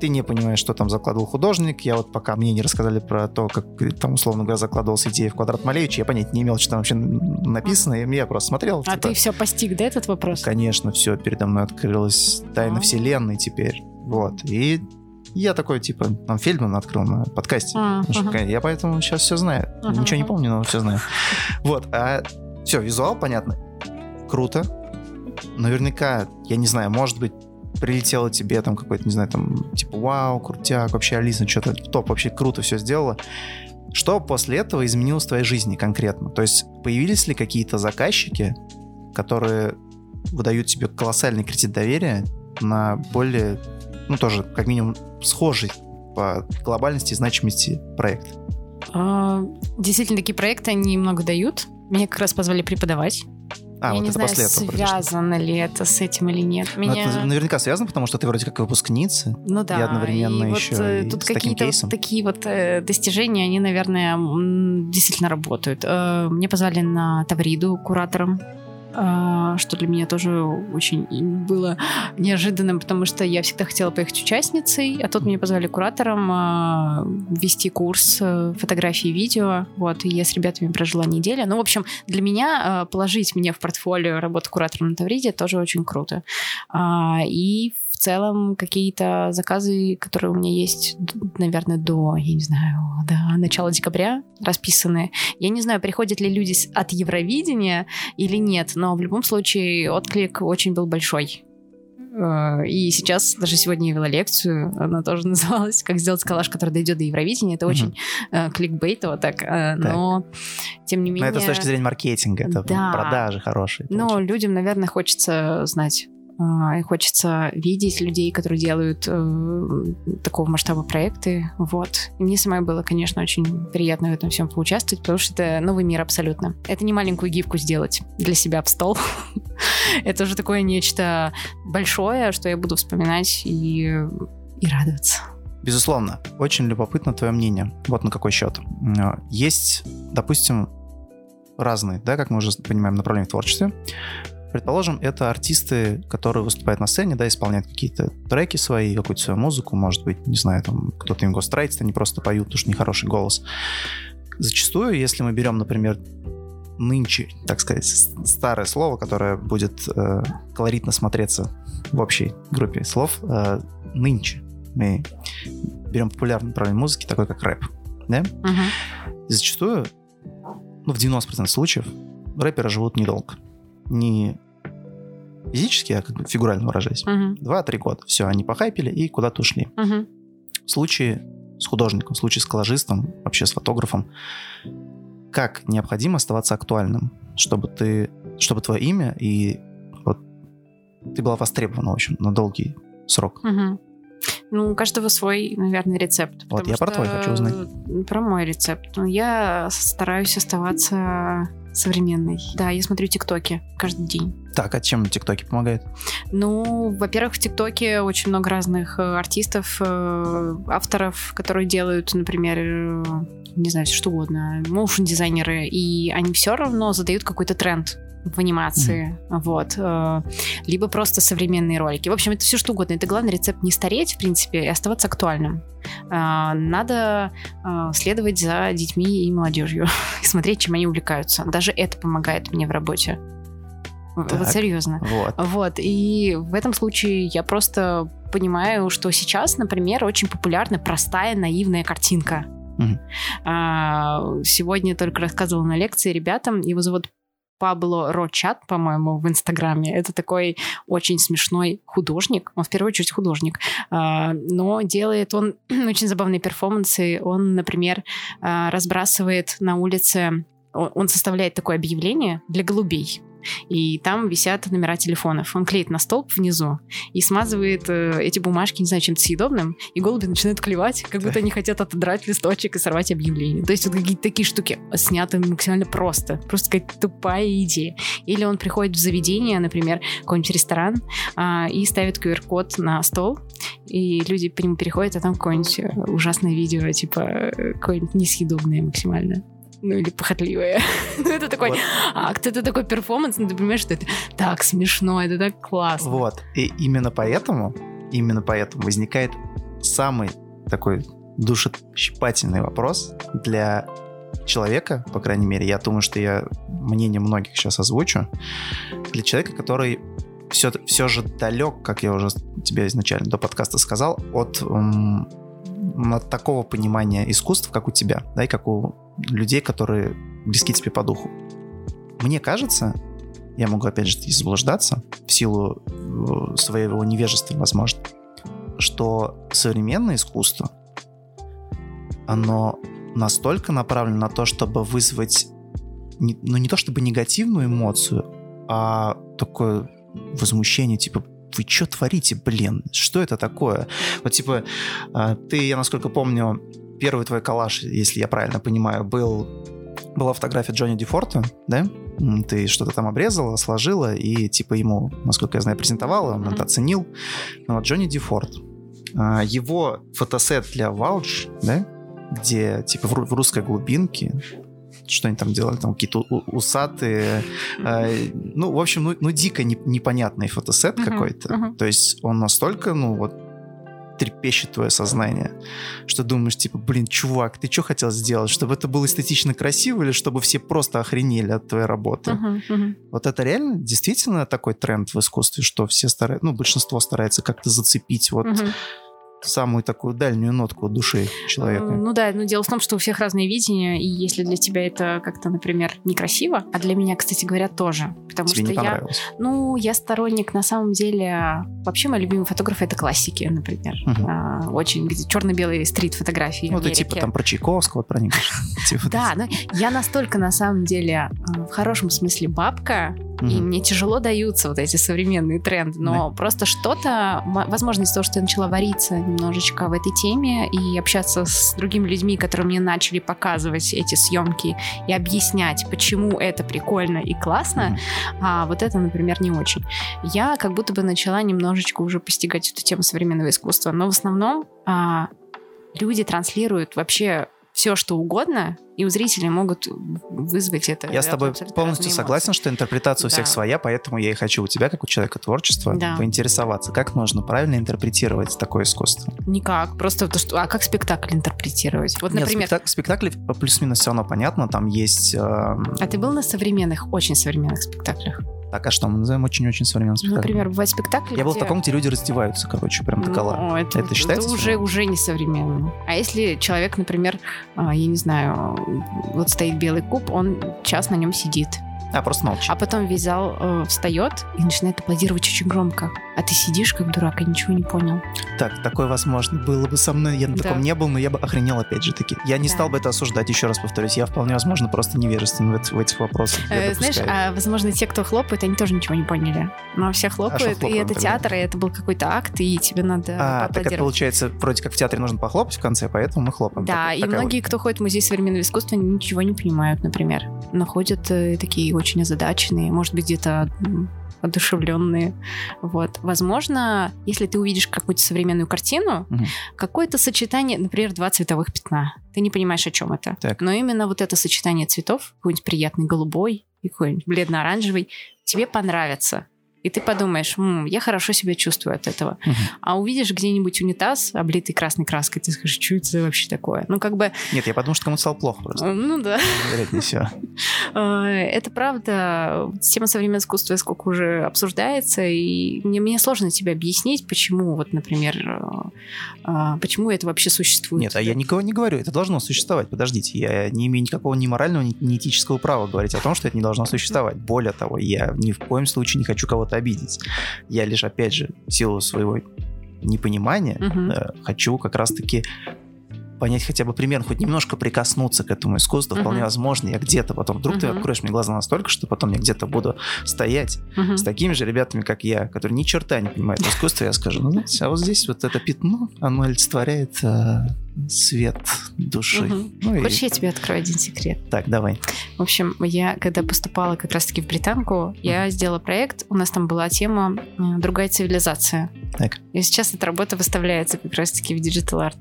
ты не понимаешь, что там закладывал художник. Я вот пока мне не рассказали про то, как там, условно говоря, закладывалась идея в квадрат Малевича, я понять не имел, что там вообще написано, и я просто смотрел. А типа, ты все постиг, да, этот вопрос? Конечно, все, передо мной открылась тайна а. вселенной теперь. Вот. И я такой, типа, там Фельдман открыл на подкасте. А, ага. Я поэтому сейчас все знаю. Ага, Ничего не помню, но все знаю. Вот. А все, визуал, понятно круто. Наверняка, я не знаю, может быть, прилетело тебе там какой-то, не знаю, там, типа, вау, крутяк, вообще Алиса что-то топ, вообще круто все сделала. Что после этого изменилось в твоей жизни конкретно? То есть появились ли какие-то заказчики, которые выдают тебе колоссальный кредит доверия на более, ну тоже, как минимум, схожий по глобальности и значимости проект? А, действительно, такие проекты они много дают. Меня как раз позвали преподавать. А, я вот не это знаю, после этого связано ли это с этим или нет. Ну, Меня... Это наверняка связано, потому что ты вроде как выпускница. Ну да. И одновременно и еще вот, э, и тут какие-то. Вот такие вот э, достижения, они, наверное, действительно работают. Э, мне позвали на Тавриду куратором что для меня тоже очень было неожиданным, потому что я всегда хотела поехать участницей, а тут меня позвали куратором а, вести курс э, фотографии и видео, вот, и я с ребятами прожила неделю. Ну, в общем, для меня а, положить мне в портфолио работу куратором на Тавриде тоже очень круто. И в целом какие-то заказы, которые у меня есть, наверное, до, я не знаю, до начала декабря расписаны. Я не знаю, приходят ли люди от Евровидения или нет, но в любом случае отклик очень был большой. Э, и сейчас, даже сегодня я вела лекцию, она тоже называлась «Как сделать коллаж, который дойдет до Евровидения». Это очень uh-huh. кликбейтово так, так, но тем не менее... Но это с точки зрения маркетинга, это да. продажи хорошие. Но людям, наверное, хочется знать и хочется видеть людей, которые делают э, такого масштаба проекты. Вот. И мне самой было, конечно, очень приятно в этом всем поучаствовать, потому что это новый мир абсолютно. Это не маленькую гифку сделать для себя в стол. это уже такое нечто большое, что я буду вспоминать и, и радоваться. Безусловно, очень любопытно твое мнение. Вот на какой счет. Есть, допустим, разные, да, как мы уже понимаем, направления в творчестве. Предположим, это артисты, которые выступают на сцене, да, исполняют какие-то треки свои, какую-то свою музыку, может быть, не знаю, там кто-то им гострайтит, они просто поют, потому что нехороший голос. Зачастую, если мы берем, например, нынче, так сказать, старое слово, которое будет э, колоритно смотреться в общей группе слов, э, нынче мы берем популярный направление музыки, такой как рэп, да? Uh-huh. Зачастую, ну, в 90% случаев, рэперы живут недолго не физически, а как бы фигурально выражаясь. Два-три года. Все, они похайпили и куда-то ушли. Угу. В случае с художником, в случае с коллажистом, вообще с фотографом, как необходимо оставаться актуальным, чтобы ты, чтобы твое имя и вот ты была востребована, в общем, на долгий срок. Угу. Ну, у каждого свой, наверное, рецепт. Вот я про твой хочу узнать. Про мой рецепт. Ну, я стараюсь оставаться современной. Да, я смотрю тиктоки каждый день. Так, а чем тиктоки помогают? Ну, во-первых, в ТикТоке очень много разных э, артистов, э, авторов, которые делают, например, э, не знаю, что угодно, моушн-дизайнеры, и они все равно задают какой-то тренд в анимации, mm-hmm. вот, э, либо просто современные ролики. В общем, это все что угодно. Это главный рецепт не стареть, в принципе, и оставаться актуальным. Э, надо э, следовать за детьми и молодежью и смотреть, чем они увлекаются. Даже это помогает мне в работе. Так, вот серьезно. Вот. вот. И в этом случае я просто понимаю, что сейчас, например, очень популярна простая наивная картинка. А, сегодня только рассказывала на лекции ребятам, его зовут Пабло Рочат, по-моему, в Инстаграме. Это такой очень смешной художник. Он в первую очередь художник. А, но делает он очень забавные перформансы. Он, например, а, разбрасывает на улице он составляет такое объявление для голубей и там висят номера телефонов. Он клеит на столб внизу и смазывает э, эти бумажки, не знаю, чем-то съедобным, и голуби начинают клевать, как будто они хотят отодрать листочек и сорвать объявление. То есть вот какие-то такие штуки сняты максимально просто. Просто какая-то тупая идея. Или он приходит в заведение, например, какой-нибудь ресторан, э, и ставит QR-код на стол, и люди по нему переходят, а там какое-нибудь э, ужасное видео, типа э, какое-нибудь несъедобное максимально ну или похотливая. ну это такой вот. акт, это такой перформанс, ну ты понимаешь, что это так смешно, это так классно. Вот, и именно поэтому, именно поэтому возникает самый такой душещипательный вопрос для человека, по крайней мере, я думаю, что я мнение многих сейчас озвучу, для человека, который все, все же далек, как я уже тебе изначально до подкаста сказал, от от такого понимания искусств, как у тебя, да, и как у людей, которые близки тебе по духу. Мне кажется, я могу опять же заблуждаться в силу э, своего невежества, возможно, что современное искусство, оно настолько направлено на то, чтобы вызвать, ну не то чтобы негативную эмоцию, а такое возмущение, типа, вы что творите, блин? Что это такое? Вот типа, а, ты, я насколько помню, первый твой коллаж, если я правильно понимаю, был была фотография Джонни Дефорта, да? Ты что-то там обрезала, сложила и типа ему, насколько я знаю, презентовала, он это оценил. Но вот Джонни Дефорт, а, его фотосет для Вауч, да? где типа в русской глубинке что они там делали, там какие-то усатые, э, ну, в общем, ну, ну дико не, непонятный фотосет uh-huh, какой-то. Uh-huh. То есть он настолько, ну, вот, трепещет твое сознание, что думаешь, типа, блин, чувак, ты что хотел сделать? Чтобы это было эстетично красиво или чтобы все просто охренели от твоей работы? Uh-huh, uh-huh. Вот это реально действительно такой тренд в искусстве, что все стараются, ну, большинство старается как-то зацепить вот uh-huh самую такую дальнюю нотку души человека. Э, ну да, но дело в том, что у всех разные видения, и если для тебя это как-то, например, некрасиво, а для меня, кстати говоря, тоже, потому Тебе что не я, ну, я сторонник на самом деле, вообще мои любимые фотографы это классики, например, угу. а, очень черно-белые стрит-фотографии. Ну, ты типа там про Чайковского, про них. Типа да, но я настолько на самом деле э, в хорошем смысле бабка, Mm-hmm. И мне тяжело даются вот эти современные тренды, но mm-hmm. просто что-то, возможно, из-за того, что я начала вариться немножечко в этой теме и общаться с другими людьми, которые мне начали показывать эти съемки и объяснять, почему это прикольно и классно, mm-hmm. а вот это, например, не очень. Я как будто бы начала немножечко уже постигать эту тему современного искусства, но в основном а, люди транслируют вообще все, что угодно, и у зрителей могут вызвать это. Я с тобой полностью согласен, что интерпретация у всех да. своя, поэтому я и хочу у тебя, как у человека творчества, да. поинтересоваться, как можно правильно интерпретировать такое искусство. Никак, просто то, что... А как спектакль интерпретировать? Вот, например... Нет, спектак... спектакли плюс-минус все равно понятно, там есть... Э... А ты был на современных, очень современных спектаклях? Так, а что мы называем очень-очень современным спектаклем? Например, бывает спектакль, Я был в таком, где люди раздеваются, короче, прям до кола. Ну, это, это считается? Это уже, уже не современно. А если человек, например, а, я не знаю, вот стоит белый куб, он час на нем сидит, а, просто молчит. А потом весь зал э, встает и начинает аплодировать очень громко. А ты сидишь как дурак и ничего не понял. Так, такое возможно было бы со мной. Я на да. таком не был, но я бы охренел опять же таки. Я не да. стал бы это осуждать, еще раз повторюсь. Я вполне возможно просто невежествен в, в этих вопросах. Э, знаешь, а возможно те, кто хлопает, они тоже ничего не поняли. Но все хлопают, а и это театр, и это был какой-то акт, и тебе надо А, так это получается, вроде как в театре нужно похлопать в конце, поэтому мы хлопаем. Да, так, и многие, вот. кто ходит в музей современного искусства, ничего не понимают, например. Находят э, такие очень озадаченные, может быть, где-то одушевленные. Вот. Возможно, если ты увидишь какую-то современную картину, угу. какое-то сочетание, например, два цветовых пятна. Ты не понимаешь, о чем это. Так. Но именно вот это сочетание цветов, какой-нибудь приятный голубой, и какой-нибудь бледно-оранжевый, тебе понравится и ты подумаешь, М, я хорошо себя чувствую от этого. Мгм. А увидишь где-нибудь унитаз, облитый красной краской, ты скажешь, что это вообще такое? Ну, как бы, Нет, я подумал, что кому-то стало плохо просто. э, ну да. Вероятнее всего. Э, Это правда. Тема современного искусства сколько уже обсуждается, и мне, мне сложно тебе объяснить, почему, вот, например, э, э, почему это вообще существует. Нет, а я никого не говорю, это должно существовать. Подождите, я не имею никакого ни морального, ни этического права говорить о том, что это не должно существовать. Более того, я ни в коем случае не хочу кого-то обидеть. Я лишь, опять же, в силу своего непонимания э, хочу как раз-таки понять хотя бы примерно, хоть немножко прикоснуться к этому искусству. Вполне Мгм. возможно, я где-то потом, вдруг ты Мгм. откроешь мне глаза настолько, что потом я где-то буду стоять Мгм. с такими же ребятами, как я, которые ни черта не понимают в искусстве, я скажу, ну, знаете, а вот здесь вот это пятно, оно олицетворяет э, свет души. Мгм. Ну и Хочешь, я тебе открою один секрет? так, давай. В общем, я, когда поступала как раз-таки в британку, я сделала проект, у нас там была тема «Другая цивилизация». Так. И сейчас эта работа выставляется как раз-таки в digital art.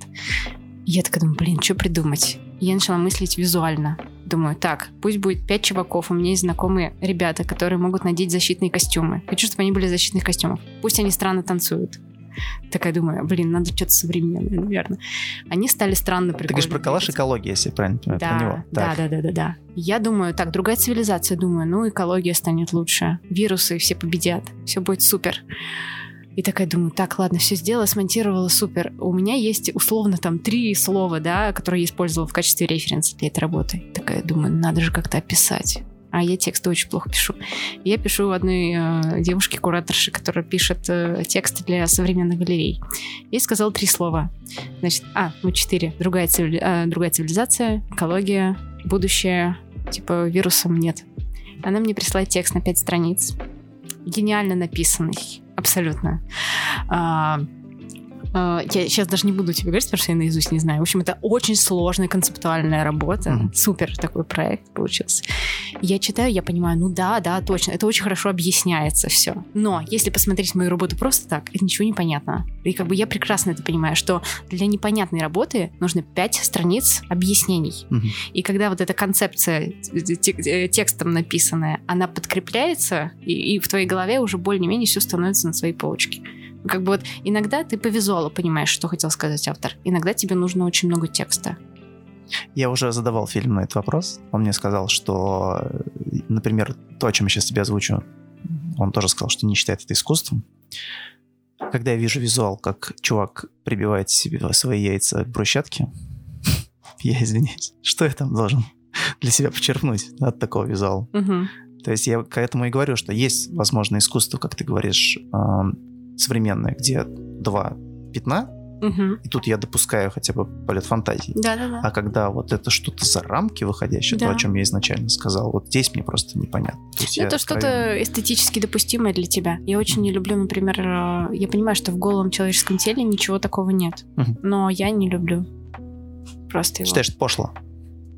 Я такая думаю, блин, что придумать? Я начала мыслить визуально. Думаю, так, пусть будет пять чуваков, у меня есть знакомые ребята, которые могут надеть защитные костюмы. Хочу, чтобы они были в защитных костюмах. Пусть они странно танцуют. Такая думаю, блин, надо что-то современное, наверное. Они стали странно Ты прикольно. говоришь про коллаж экология, если правильно понимаю, про Да, него. да, Так. да, да, да, да. Я думаю, так, другая цивилизация, думаю, ну, экология станет лучше, вирусы все победят, все будет супер. И такая думаю, так, ладно, все сделала, смонтировала, супер. У меня есть условно там три слова, да, которые я использовала в качестве референса для этой работы. Такая думаю, надо же как-то описать. А я тексты очень плохо пишу. Я пишу одной э, девушке-кураторше, которая пишет э, тексты для современных галерей. Ей сказала три слова. Значит, а, ну четыре. Другая, цивили- э, другая цивилизация, экология, будущее, типа вирусом нет. Она мне присылает текст на пять страниц. Гениально написанный. Абсолютно. А, я сейчас даже не буду тебе говорить, потому что я наизусть не знаю. В общем, это очень сложная концептуальная работа. Мгм. Супер такой проект получился. Я читаю, я понимаю, ну да, да, точно, это очень хорошо объясняется все. Но если посмотреть мою работу просто так, это ничего не понятно. И как бы я прекрасно это понимаю, что для непонятной работы нужно пять страниц объяснений. Мгм. И когда вот эта концепция те- текстом написанная, она подкрепляется, и, и в твоей голове уже более-менее все становится на своей полочке. Как бы вот иногда ты по визуалу понимаешь, что хотел сказать автор. Иногда тебе нужно очень много текста. Я уже задавал фильм на этот вопрос. Он мне сказал, что, например, то, о чем я сейчас тебе озвучу, он тоже сказал, что не считает это искусством. Когда я вижу визуал, как чувак прибивает себе свои яйца к брусчатке, я извиняюсь, что я там должен для себя почерпнуть от такого визуала? То есть я к этому и говорю, что есть, возможно, искусство, как ты говоришь, современное, где два пятна, Мгм. и тут я допускаю хотя бы полет фантазии. Да-да-да. А когда вот это что-то за рамки выходящее, то, Да. о чем я изначально сказал, вот здесь мне просто непонятно. То Это откровенно- что-то эстетически допустимое для тебя. Я очень не люблю, например, э, я понимаю, что в голом человеческом теле ничего такого нет. Мгм. Но я не люблю. Просто его. Считаешь, это пошло?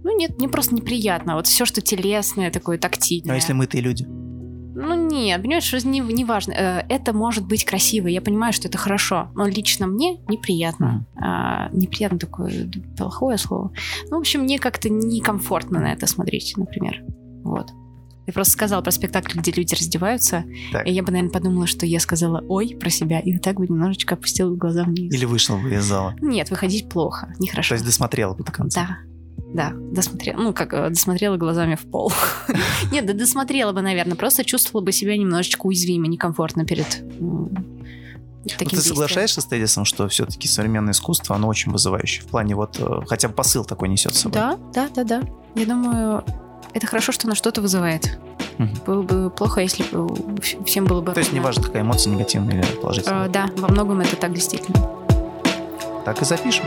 Ну нет, мне просто неприятно. Вот все, что телесное, такое тактильное. А если мы-то и люди? Нет, понимаешь, что не, не важно. Э, Это может быть красиво, я понимаю, что это хорошо, но лично мне неприятно. А, неприятно такое плохое слово. Ну, в общем, мне как-то некомфортно на это смотреть, например. Вот. Я просто сказала про спектакль, где люди раздеваются, Так. и я бы, наверное, подумала, что я сказала «ой» про себя, и вот так бы немножечко опустила глаза вниз. Или вышел бы из зала? Нет, выходить плохо, То нехорошо. есть досмотрела бы до конца? Да. Да, досмотрела. Ну, как э, досмотрела глазами в пол. Нет, да досмотрела бы, наверное. Просто чувствовала бы себя немножечко уязвимо, некомфортно перед Ну, таким ты соглашаешься с тезисом, что все-таки современное искусство, оно очень вызывающее? В плане вот э, хотя бы посыл такой несет с собой? Да, да, да, да. Я думаю, это хорошо, что оно что-то вызывает. Было бы плохо, если бы вс- всем было бы... То есть неважно, какая эмоция, негативная или Э, положительная. Да, во многом это так действительно. Так и запишем.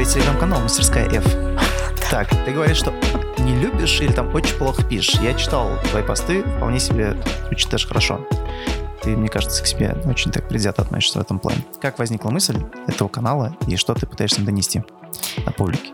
Тебя есть телеграм-канал «Мастерская F». Так, ты говоришь, что не любишь или там очень плохо пишешь. Я читал твои посты, вполне себе даже хорошо. Ты, мне кажется, к себе очень так предвзято относишься в этом плане. Как возникла мысль этого канала и что ты пытаешься донести на публике?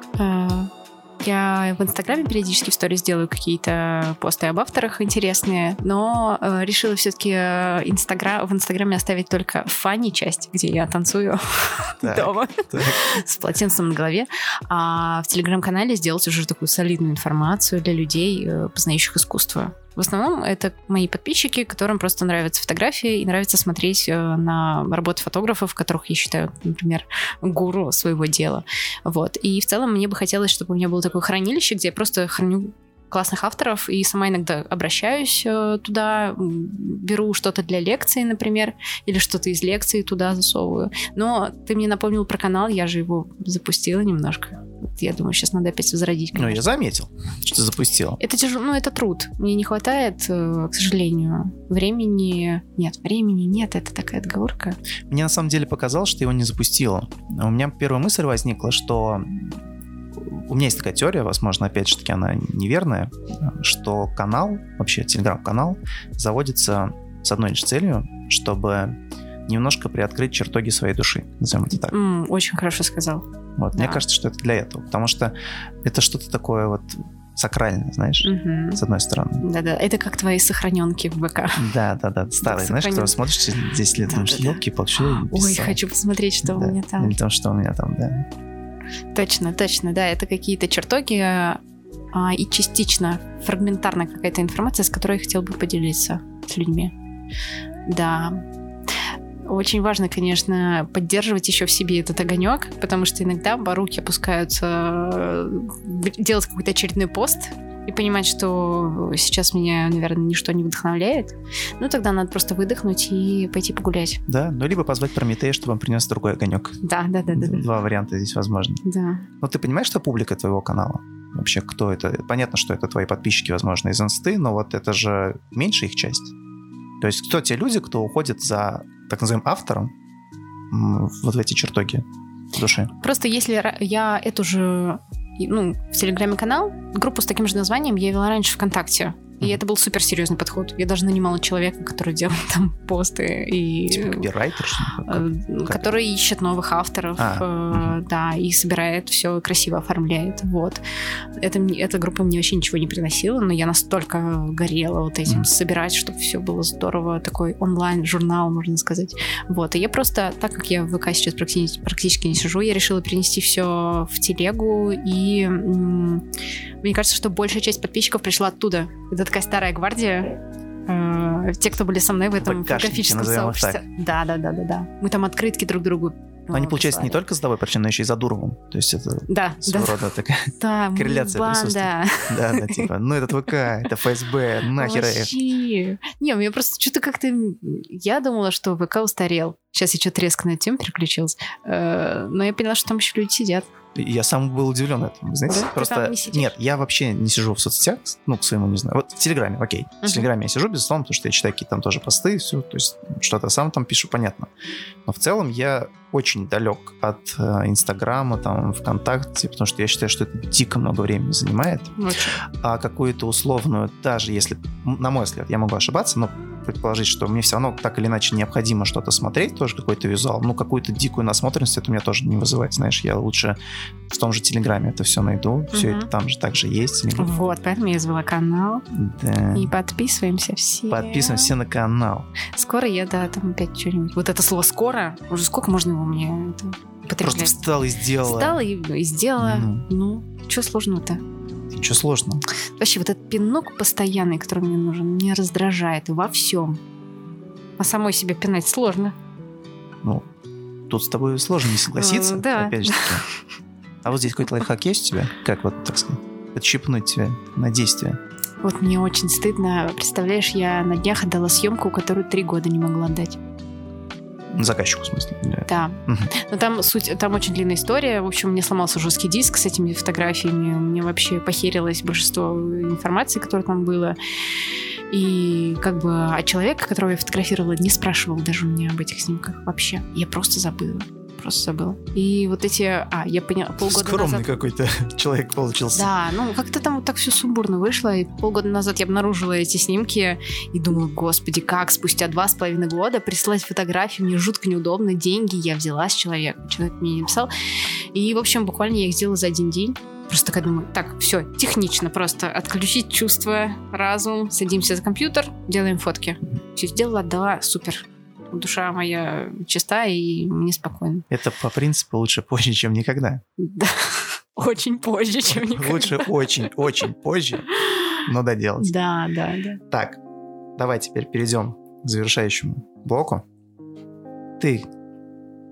Я в Инстаграме периодически в сторис делаю какие-то посты об авторах интересные, но э, решила все-таки э, Инстаграм, в Инстаграме оставить только фанни часть, где я танцую Так, дома так. с полотенцем на голове, а в Телеграм-канале сделать уже такую солидную информацию для людей, э, познающих искусство. В основном это мои подписчики, которым просто нравятся фотографии и нравится смотреть э, на работы фотографов, которых я считаю, например, гуру своего дела. Вот. И в целом мне бы хотелось, чтобы у меня было такое хранилище, где я просто храню классных авторов и сама иногда обращаюсь э, туда, беру что-то для лекции, например, или что-то из лекции туда засовываю. Но ты мне напомнил про канал, я же его запустила немножко. Я думаю, сейчас надо опять возродить. Ну, я конечно. заметил, что запустил. Это тяжело, ну это труд. Мне не хватает, э, к сожалению, времени. Нет, времени нет, это такая отговорка. Мне на самом деле показалось, что его не запустило. У меня первая мысль возникла, что у меня есть такая теория, возможно, опять же таки она неверная, что канал, вообще телеграм-канал, заводится с одной лишь целью, чтобы немножко приоткрыть чертоги своей души, назовем это так. М, очень хорошо сказал. Вот. Мне Да. кажется, что это для этого, потому что это что-то такое вот сакральное, знаешь, Мгм. с одной стороны. Да-да, это как твои сохраненки в ВК. Да, да, да, старый, знаешь, кто смотришь через 10 лет, Да, думаешь, да. елки палки Ой, хочу посмотреть, что у меня там. Или там, что у меня там, да. Точно, точно, да, это какие-то чертоги а, и частично фрагментарная какая-то информация, с которой я хотела бы поделиться с людьми. Да. Очень важно, конечно, поддерживать еще в себе этот огонек, потому что иногда руки опускаются э, делать какой-то очередной пост и понимать, что сейчас меня, наверное, ничто не вдохновляет. Ну, тогда надо просто выдохнуть и пойти погулять. Да, ну либо позвать Прометея, чтобы он принес другой огонек. Да, да, да, да. да. Два варианта здесь возможны. Да. Но ты понимаешь, что публика твоего канала? Вообще, кто это? Понятно, что это твои подписчики, возможно, из инсты, но вот это же меньшая их часть. То есть кто те люди, кто уходит за так называемым автором вот в эти чертоги души? Просто если я эту же, ну, в Телеграме канал, группу с таким же названием я вела раньше ВКонтакте. И это был суперсерьезный подход. Я даже нанимала человека, который делал там посты и Типа копирайтер? Как- э, как который ищет новых авторов, А, э, да, и собирает все красиво оформляет. Вот. Это, эта группа мне вообще ничего не приносила, но я настолько горела вот этим собирать, чтобы все было здорово, такой онлайн-журнал, можно сказать. Вот. И я просто, так как я в ВК сейчас практически, практически не сижу, я решила перенести все в телегу, и м, мне кажется, что большая часть подписчиков пришла оттуда. Это такая старая гвардия, э, те, кто были со мной в этом их сообществе. Да, да, да, да, да. Мы там открытки друг другу. Но они, э, получается, не только с тобой причем, но еще и за Дуровым. То есть это Да, да, своего рода такая, да, корреляция банда. да, да, типа, ну этот ВК, это ФСБ, нахер. Вообще. Не, у меня просто что-то как-то... Я думала, что ВК устарел. Сейчас я что-то резко на тему переключилась. Э, Но я поняла, что там еще люди сидят. Я сам был удивлен этому, знаете, Да? Просто... не сидишь? Нет, я вообще не сижу в соцсетях, ну, к своему, не знаю. Вот в Телеграме, окей. В Мгм. Телеграме я сижу, безусловно, потому что я читаю какие-то там тоже посты, все, то есть что-то сам там пишу, понятно. Но в целом я очень далек от э, Инстаграма, там, ВКонтакте, потому что я считаю, что это дико много времени занимает. Очень. а какую-то условную, даже если, на мой взгляд, я могу ошибаться, но предположить, что мне все равно так или иначе необходимо что-то смотреть, тоже какой-то визуал, ну, какую-то дикую насмотренность это у меня тоже не вызывает, знаешь, я лучше в том же Телеграме это все найду, все Мгм. это там же также есть. Телеграм. Вот, поэтому я звала канал. Да. И подписываемся все. Подписываемся все на канал. Скоро я, да, там опять что-нибудь. Вот это слово «скоро», уже сколько можно его мне это, Просто употреблять? встал и сделал. Встала и, и сделала. Ну. Ну, что сложного-то? Ничего сложного. Вообще, вот этот пинок постоянный, который мне нужен, меня раздражает во всем. А самой себе пинать сложно. Ну, тут с тобой сложно не согласиться, Э, да. опять же. А вот здесь какой-то лайфхак есть у тебя? Как вот, так сказать, подщипнуть тебя на действие? Вот мне очень стыдно. Представляешь, я на днях отдала съемку, которую три года не могла отдать. Заказчику, в смысле. Да. Но там суть, там очень длинная история. В общем, мне сломался жесткий диск с этими фотографиями. Мне вообще похерилось большинство информации, которая там было. И как бы, а человек, которого я фотографировала, не спрашивал даже у меня об этих снимках вообще. Я просто забыла. Просто забыла. И вот эти... А, я поняла, полгода Скромный назад... какой-то человек получился. Да, ну как-то там вот так все сумбурно вышло, и полгода назад я обнаружила эти снимки и думала, господи, как спустя два с половиной года присылать фотографии, мне жутко неудобно, деньги я взяла с человека, человек мне не написал. И, в общем, буквально я их сделала за один день. Просто такая думаю, так, все, технично просто отключить чувства, разум, садимся за компьютер, делаем фотки. Все сделала, отдала, супер. Душа моя чиста и мне спокойно. Это по принципу лучше позже, чем никогда. Да, очень позже, чем никогда. Лучше очень-очень позже, но доделать. Да, да, да. Так, давай теперь перейдем к завершающему блоку. Ты,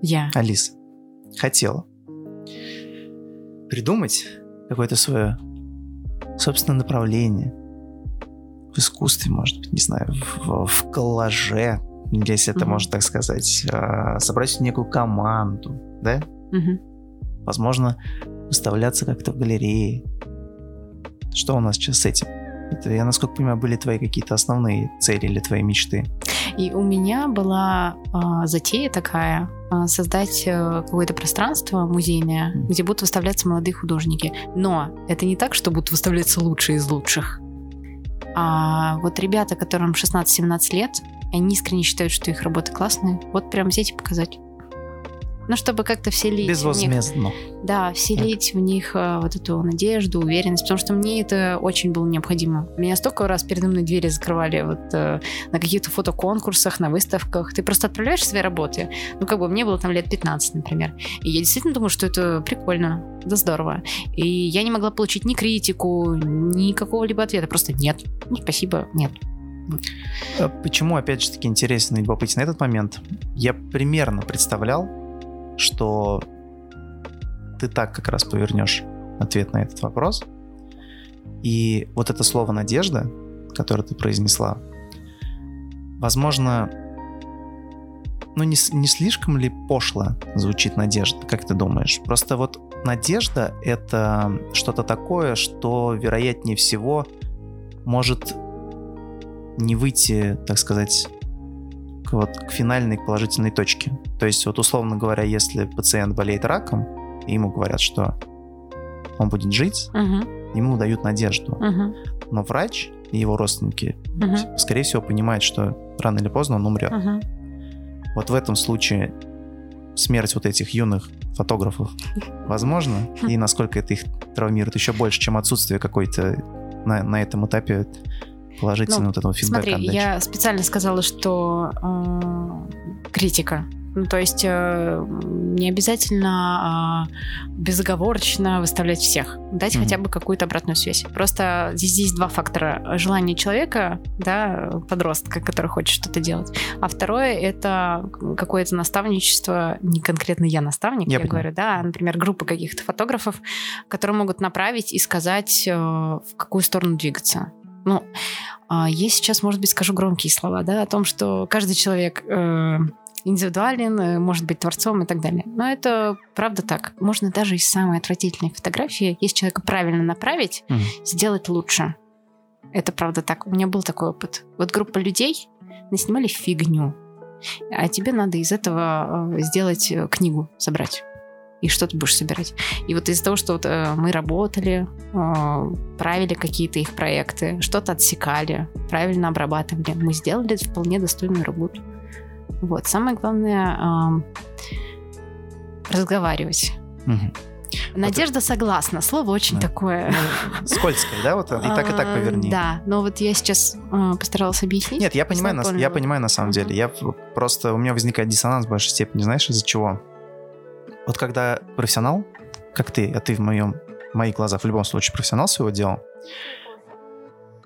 Я. Алиса, хотела придумать какое-то свое собственное направление в искусстве, может быть, не знаю, в, в коллаже, если это можно так сказать, а, собрать некую команду, да? Возможно, выставляться как-то в галерее. Что у нас сейчас с этим? Это, я, насколько понимаю, были твои какие-то основные цели или твои мечты. И у меня была а, затея такая а, создать э, какое-то пространство музейное, Мгм. где будут выставляться молодые художники. Но это не так, что будут выставляться лучшие из лучших. А вот ребята, которым 16-17 лет, они искренне считают, что их работы классные. Вот прям взять и показать. Ну, чтобы как-то вселить в них Безвозмездно. Да, вселить в них э, вот эту надежду, уверенность, потому что мне это очень было необходимо. Меня столько раз передо мной двери закрывали вот э, на каких-то фотоконкурсах, на выставках. Ты просто отправляешь свои работы. Ну, как бы мне было там лет 15, например. И я действительно думаю, что это прикольно, да здорово. И я не могла получить ни критику, ни какого-либо ответа. Просто нет. Ну, спасибо, нет. А Почему, опять же таки, интересен и любопытен этот момент? Я примерно представлял, что ты так как раз повернешь ответ на этот вопрос. И вот это слово «надежда», которое ты произнесла, возможно, ну не, не слишком ли пошло звучит надежда, как ты думаешь? Просто вот надежда — это что-то такое, что, вероятнее всего, может не выйти, так сказать, к, вот, к финальной к положительной точке. То есть, вот условно говоря, если пациент болеет раком, и ему говорят, что он будет жить, Мгм, ему дают надежду. мгм, Но врач и его родственники, мгм, скорее всего, понимают, что рано или поздно он умрет. мгм. Вот в этом случае смерть вот этих юных фотографов возможно, и насколько это их травмирует еще больше, чем отсутствие какой-то на, на этом этапе положительного Ну, вот этого фидбэка Смотри, отдачи. я специально сказала, что э, критика. Ну, то есть э, не обязательно э, безоговорочно выставлять всех. Дать Мгм. хотя бы какую-то обратную связь. Просто здесь, здесь два фактора. Желание человека, да, подростка, который хочет что-то делать. А второе — это какое-то наставничество, не конкретно я наставник, Я я, понимаю. говорю, да, а, например, группа каких-то фотографов, которые могут направить и сказать, э, в какую сторону двигаться. Ну, а, я сейчас, может быть, скажу громкие слова, да, о том, что каждый человек э, индивидуален, э, может быть творцом и так далее. Но это правда так. Можно даже из самой отвратительной фотографии, если человека правильно направить, Мгм. сделать лучше. Это правда так. У меня был такой опыт. Вот группа людей наснимали фигню, а тебе надо из этого э, сделать книгу, собрать. И что ты будешь собирать? И вот из-за того, что вот, э, мы работали, э, правили какие-то их проекты, что-то отсекали, правильно обрабатывали, мы сделали вполне достойную работу. Вот. Самое главное э, разговаривать. Мгм. Надежда согласна. Слово очень Да. такое. Ну, скользкое, да, вот и так и так А, поверни. Да, но вот я сейчас э, постаралась объяснить. Нет, я понимаю, я понимаю на самом деле. Я просто у меня возникает диссонанс в большей степени, знаешь, из-за чего? Вот когда профессионал, как ты, а ты в моем, в моих глазах в любом случае профессионал своего дела,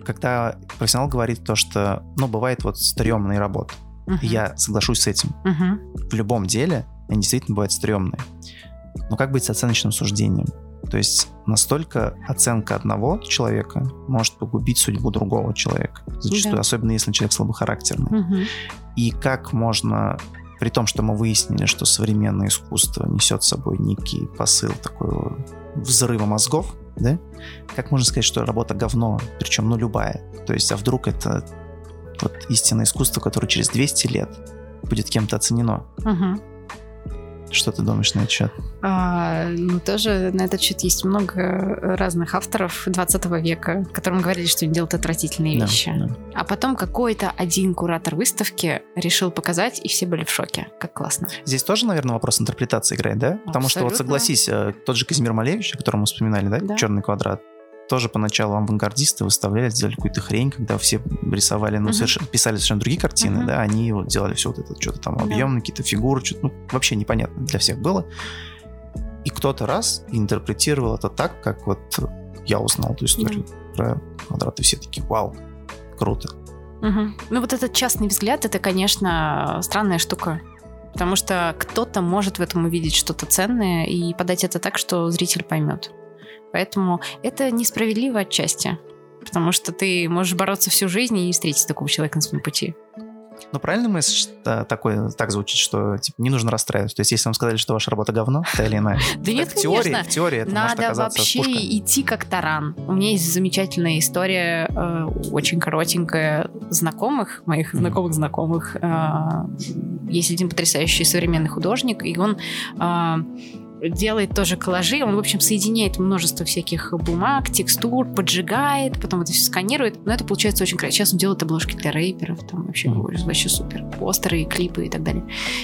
когда профессионал говорит то, что, ну, бывает вот стрёмные работы, и я соглашусь с этим. Мгм. В любом деле они действительно бывают стрёмные. Но как быть с оценочным суждением? То есть настолько оценка одного человека может погубить судьбу другого человека. Зачастую, Да. особенно если человек слабохарактерный. Мгм. И как можно, при том, что мы выяснили, что современное искусство несет с собой некий посыл такой взрыва мозгов, да? Как можно сказать, что работа говно, причем, ну, любая. То есть, а вдруг это вот истинное искусство, которое через 200 лет будет кем-то оценено? Мгм. Что ты думаешь на этот счет? А, ну, тоже на этот счет есть много разных авторов 20 века, которым говорили, что они делают отвратительные Да, вещи. да. А потом какой-то один куратор выставки решил показать, и все были в шоке. Как классно. Здесь тоже, наверное, вопрос интерпретации играет, да? Потому что вот согласись, э, тот же Казимир Малевич, о котором мы вспоминали, да, Да. Черный квадрат, тоже поначалу авангардисты выставляли, сделали какую-то хрень, когда все рисовали, ну, Мгм. совершенно, писали совершенно другие картины, Мгм. да, они вот делали все вот это, что-то там объемные, какие-то фигуры, что-то, ну, вообще непонятно для всех было. И кто-то раз интерпретировал это так, как вот я узнал эту историю про квадрат, и все такие, вау, круто. Мгм. Ну, вот этот частный взгляд, это, конечно, странная штука. Потому что кто-то может в этом увидеть что-то ценное и подать это так, что зритель поймет. Поэтому это несправедливо отчасти. Потому что ты можешь бороться всю жизнь и не встретить такого человека на своем пути. Но правильно мысль такой, так звучит, что типа, не нужно расстраиваться? То есть, если вам сказали, что ваша работа говно, та или иная, Да нет, в теории, в теории это Надо вообще идти как таран. У меня есть замечательная история, э, очень коротенькая, знакомых, моих Мгм. знакомых знакомых. Э, есть один потрясающий современный художник, и он э, делает тоже коллажи. Он, в общем, соединяет множество всяких бумаг, текстур, поджигает, потом это все сканирует. Но это получается очень красиво. Сейчас он делает обложки для рэперов, там вообще, Мгм. вообще супер. Постеры, клипы и так далее.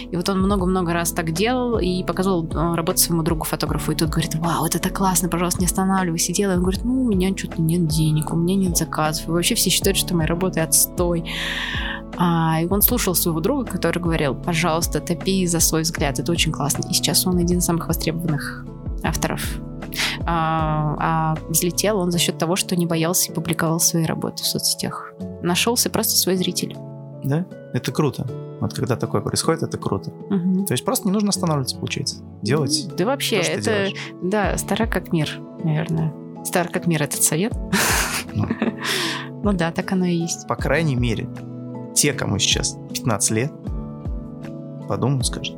И вот он много-много раз так делал и показывал э, работу своему другу-фотографу. И тот говорит, вау, это так классно, пожалуйста, не останавливайся. И делай. Он говорит, ну, у меня что-то нет денег, у меня нет заказов. И вообще все считают, что моя работа отстой. А, и он слушал своего друга, который говорил, пожалуйста, топи за свой взгляд, это очень классно. И сейчас он один из самых востребованных авторов. А, а взлетел он за счет того, что не боялся и публиковал свои работы в соцсетях. Нашелся просто свой зритель. Да? Это круто. Вот когда такое происходит, это круто. Мгм. То есть просто не нужно останавливаться, получается. Делать Да вообще, то, это, делаешь. да, стара как мир, наверное. Стар как мир этот совет. Ну. Ну да, так оно и есть. По крайней мере, те, кому сейчас 15 лет, подумают, скажут.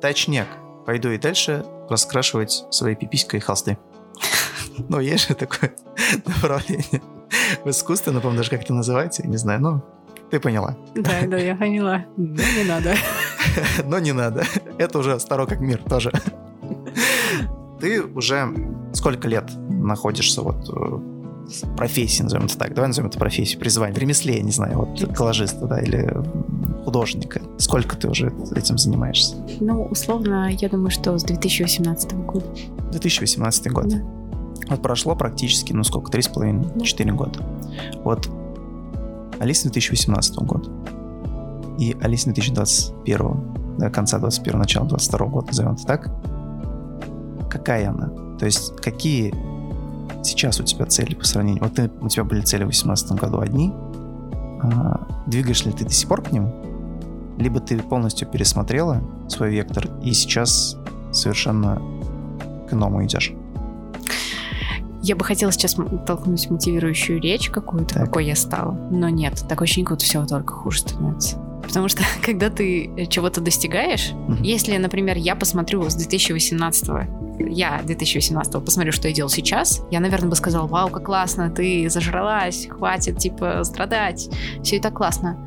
Точняк, пойду и дальше раскрашивать свои пиписька и холсты. Ну, есть же такое направление в искусстве, ну, по-моему, даже как это называется, я не знаю, ну, ты поняла. Да, да, я поняла. Ну, не надо. Но не надо. Это уже старо как мир тоже. Ты уже сколько лет находишься вот э, в профессии, назовем это так. Давай назовем это профессией, призвание, в ремесле, я не знаю, вот коллажиста, да, или художника. Сколько ты уже этим занимаешься? Ну, условно, я думаю, что с 2018 года. 2018 год. Да. Вот прошло практически, ну сколько, три с половиной, Да. четыре года. Вот Алиса 2018 года и Алиса 2021, да, конца 21 начала 22 года, назовем это так. Какая она? То есть какие сейчас у тебя цели по сравнению? Вот ты, у тебя были цели в 2018 году одни. А, двигаешь ли ты до сих пор к ним? Либо ты полностью пересмотрела свой вектор и сейчас совершенно к иному идешь? Я бы хотела сейчас толкнуть мотивирующую речь какую-то, Так. какой я стала. Но нет, такое ощущение, как будто все только хуже становится. Потому что, когда ты чего-то достигаешь, Мгм. если, например, я посмотрю с 2018 я 2018 посмотрю, что я делал сейчас, я, наверное, бы сказала, вау, как классно, ты зажралась, хватит, типа, страдать, все это классно.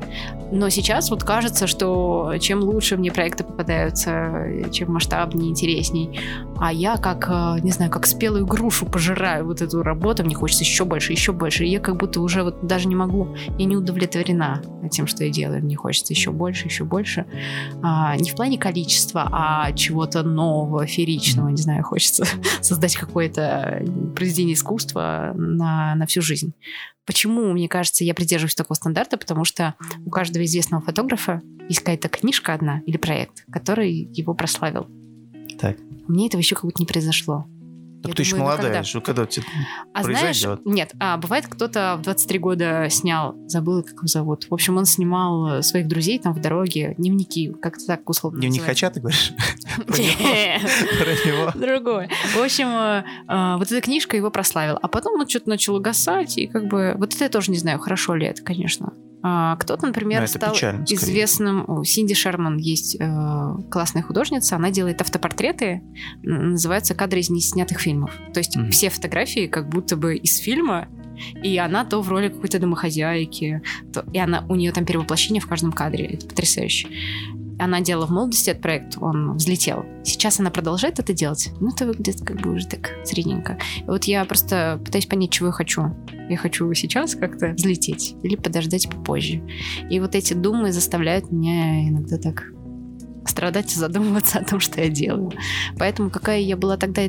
Но сейчас вот кажется, что чем лучше мне проекты попадаются, чем масштабнее, интересней, а я как, э, не знаю, как спелую грушу пожираю вот эту работу, мне хочется еще больше, еще больше, и я как будто уже вот даже не могу, я не удовлетворена тем, что я делаю, мне хочется еще больше, еще больше. А, не в плане количества, а чего-то нового, фееричного, не знаю, хочется создать какое-то произведение искусства на, на всю жизнь. Почему, мне кажется, я придерживаюсь такого стандарта? Потому что у каждого известного фотографа есть какая-то книжка одна или проект, который его прославил. Так. Мне этого еще как будто не произошло. Так Я ты еще думаю, ну молодая, когда? что когда А знаешь, произойдет? нет, а бывает кто-то в 23 года снял, забыла, как его зовут. В общем, он снимал э, своих друзей там в дороге, дневники, как-то так условно Дневник. Хача, ты говоришь? Про него? Другое. В общем, э, э, вот эта книжка его прославила. А потом он что-то начал угасать, и как бы... Вот это я тоже не знаю, хорошо ли это, конечно. А, кто-то, например, это стал печально, скорее. известным... О, Синди Шерман есть э, классная художница, она делает автопортреты, называются кадры из неснятых фильмов. То есть Мгм. все фотографии как будто бы из фильма, и она то в роли какой-то домохозяйки, то... и она, у нее там перевоплощение в каждом кадре. Это потрясающе. Она делала в молодости этот проект, он взлетел. Сейчас она продолжает это делать, ну, это выглядит как бы уже так средненько. И вот я просто пытаюсь понять, чего я хочу. Я хочу сейчас как-то взлететь или подождать попозже. И вот эти думы заставляют меня иногда так страдать и задумываться о том, что я делаю. Поэтому какая я была тогда,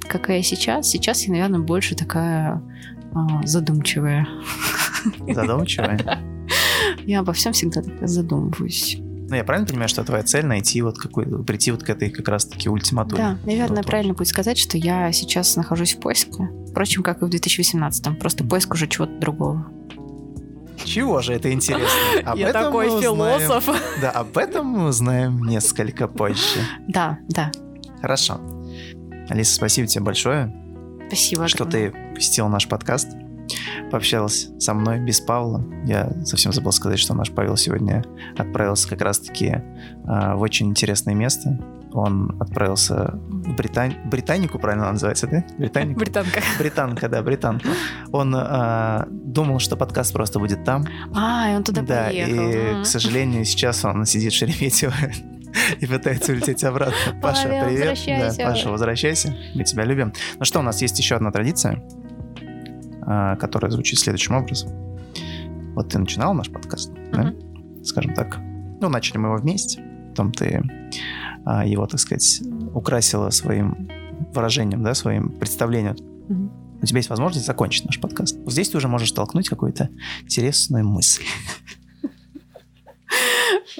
какая я сейчас, сейчас я, наверное, больше такая а, задумчивая. Задумчивая? Я обо всем всегда так задумываюсь. Ну, я правильно понимаю, что твоя цель найти вот какой прийти вот к этой как раз-таки ультиматуре? Да, наверное, правильно будет сказать, что я сейчас нахожусь в поиске. Впрочем, как и в 2018-м. Просто поиск уже чего-то другого. Чего же это интересно? Об Я такой философ. Узнаем, да, об этом мы узнаем несколько позже. Да, да. Хорошо. Алиса, спасибо тебе большое. Спасибо. Что огромное. ты посетил наш подкаст пообщалась со мной без Павла. Я совсем забыл сказать, что наш Павел сегодня отправился как раз-таки э, в очень интересное место. Он отправился в Британ... Британику, правильно называется, да? Британику? Британка. Британка, да, британка. Он э, думал, что подкаст просто будет там. А, и он туда да, поехал. и, mm-hmm. к сожалению, сейчас он сидит в Шереметьево и пытается улететь обратно. Паша, привет. Да, Паша, возвращайся. Мы тебя любим. Ну что, у нас есть еще одна традиция. А, которая звучит следующим образом. Вот ты начинал наш подкаст, uh-huh. да? Скажем так. Ну, начали мы его вместе. Потом ты а, его, так сказать, украсила своим выражением, да, своим представлением. Uh-huh. У тебя есть возможность закончить наш подкаст. Вот здесь ты уже можешь толкнуть какую-то интересную мысль.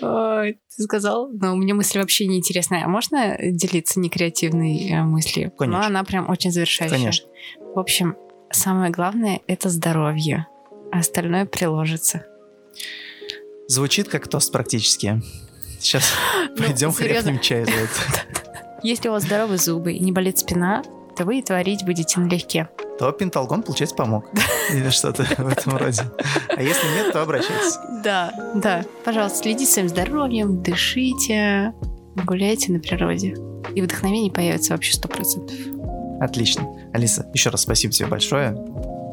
Ой, ты сказал, но у меня мысль вообще неинтересная. А можно делиться некреативной э, мыслью? Конечно. Но она прям очень завершающая. Конечно. В общем, самое главное — это здоровье, а остальное приложится. Звучит как тост практически. Сейчас пойдем чай за это. Если у вас здоровые зубы и не болит спина, то вы и творить будете налегке. То пенталгон, получается, помог. Или что-то в этом роде. А если нет, то обращайтесь. Да, да. Пожалуйста, следите своим здоровьем, дышите, гуляйте на природе. И вдохновение появится вообще сто процентов. Отлично. Алиса, еще раз спасибо тебе большое.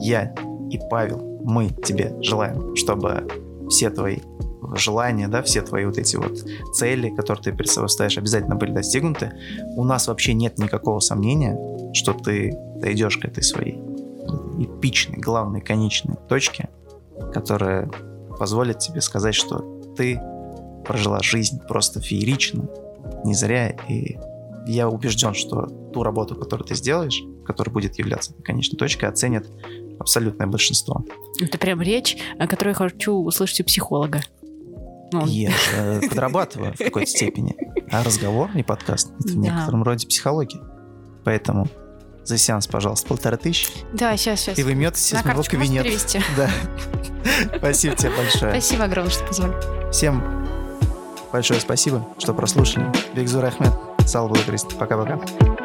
Я и Павел, мы тебе желаем, чтобы все твои желания, да, все твои вот эти вот цели, которые ты перед собой ставишь, обязательно были достигнуты. У нас вообще нет никакого сомнения, что ты дойдешь к этой своей эпичной, главной, конечной точке, которая позволит тебе сказать, что ты прожила жизнь просто феерично, не зря, и я убежден, что ту работу, которую ты сделаешь, которая будет являться конечной точкой, оценят абсолютное большинство. Это прям речь, которую я хочу услышать у психолога. Ну. Я же подрабатываю в какой-то степени. А разговор, не подкаст, это в некотором роде психология. Поэтому за сеанс, пожалуйста, полторы тысячи. Да, сейчас, сейчас. И вы метитесь из моего кабинета. Да. Спасибо тебе большое. Спасибо огромное, что позвали. Всем большое спасибо, что прослушали. Бигзур Ахмед. Сал Благрист. Пока-пока.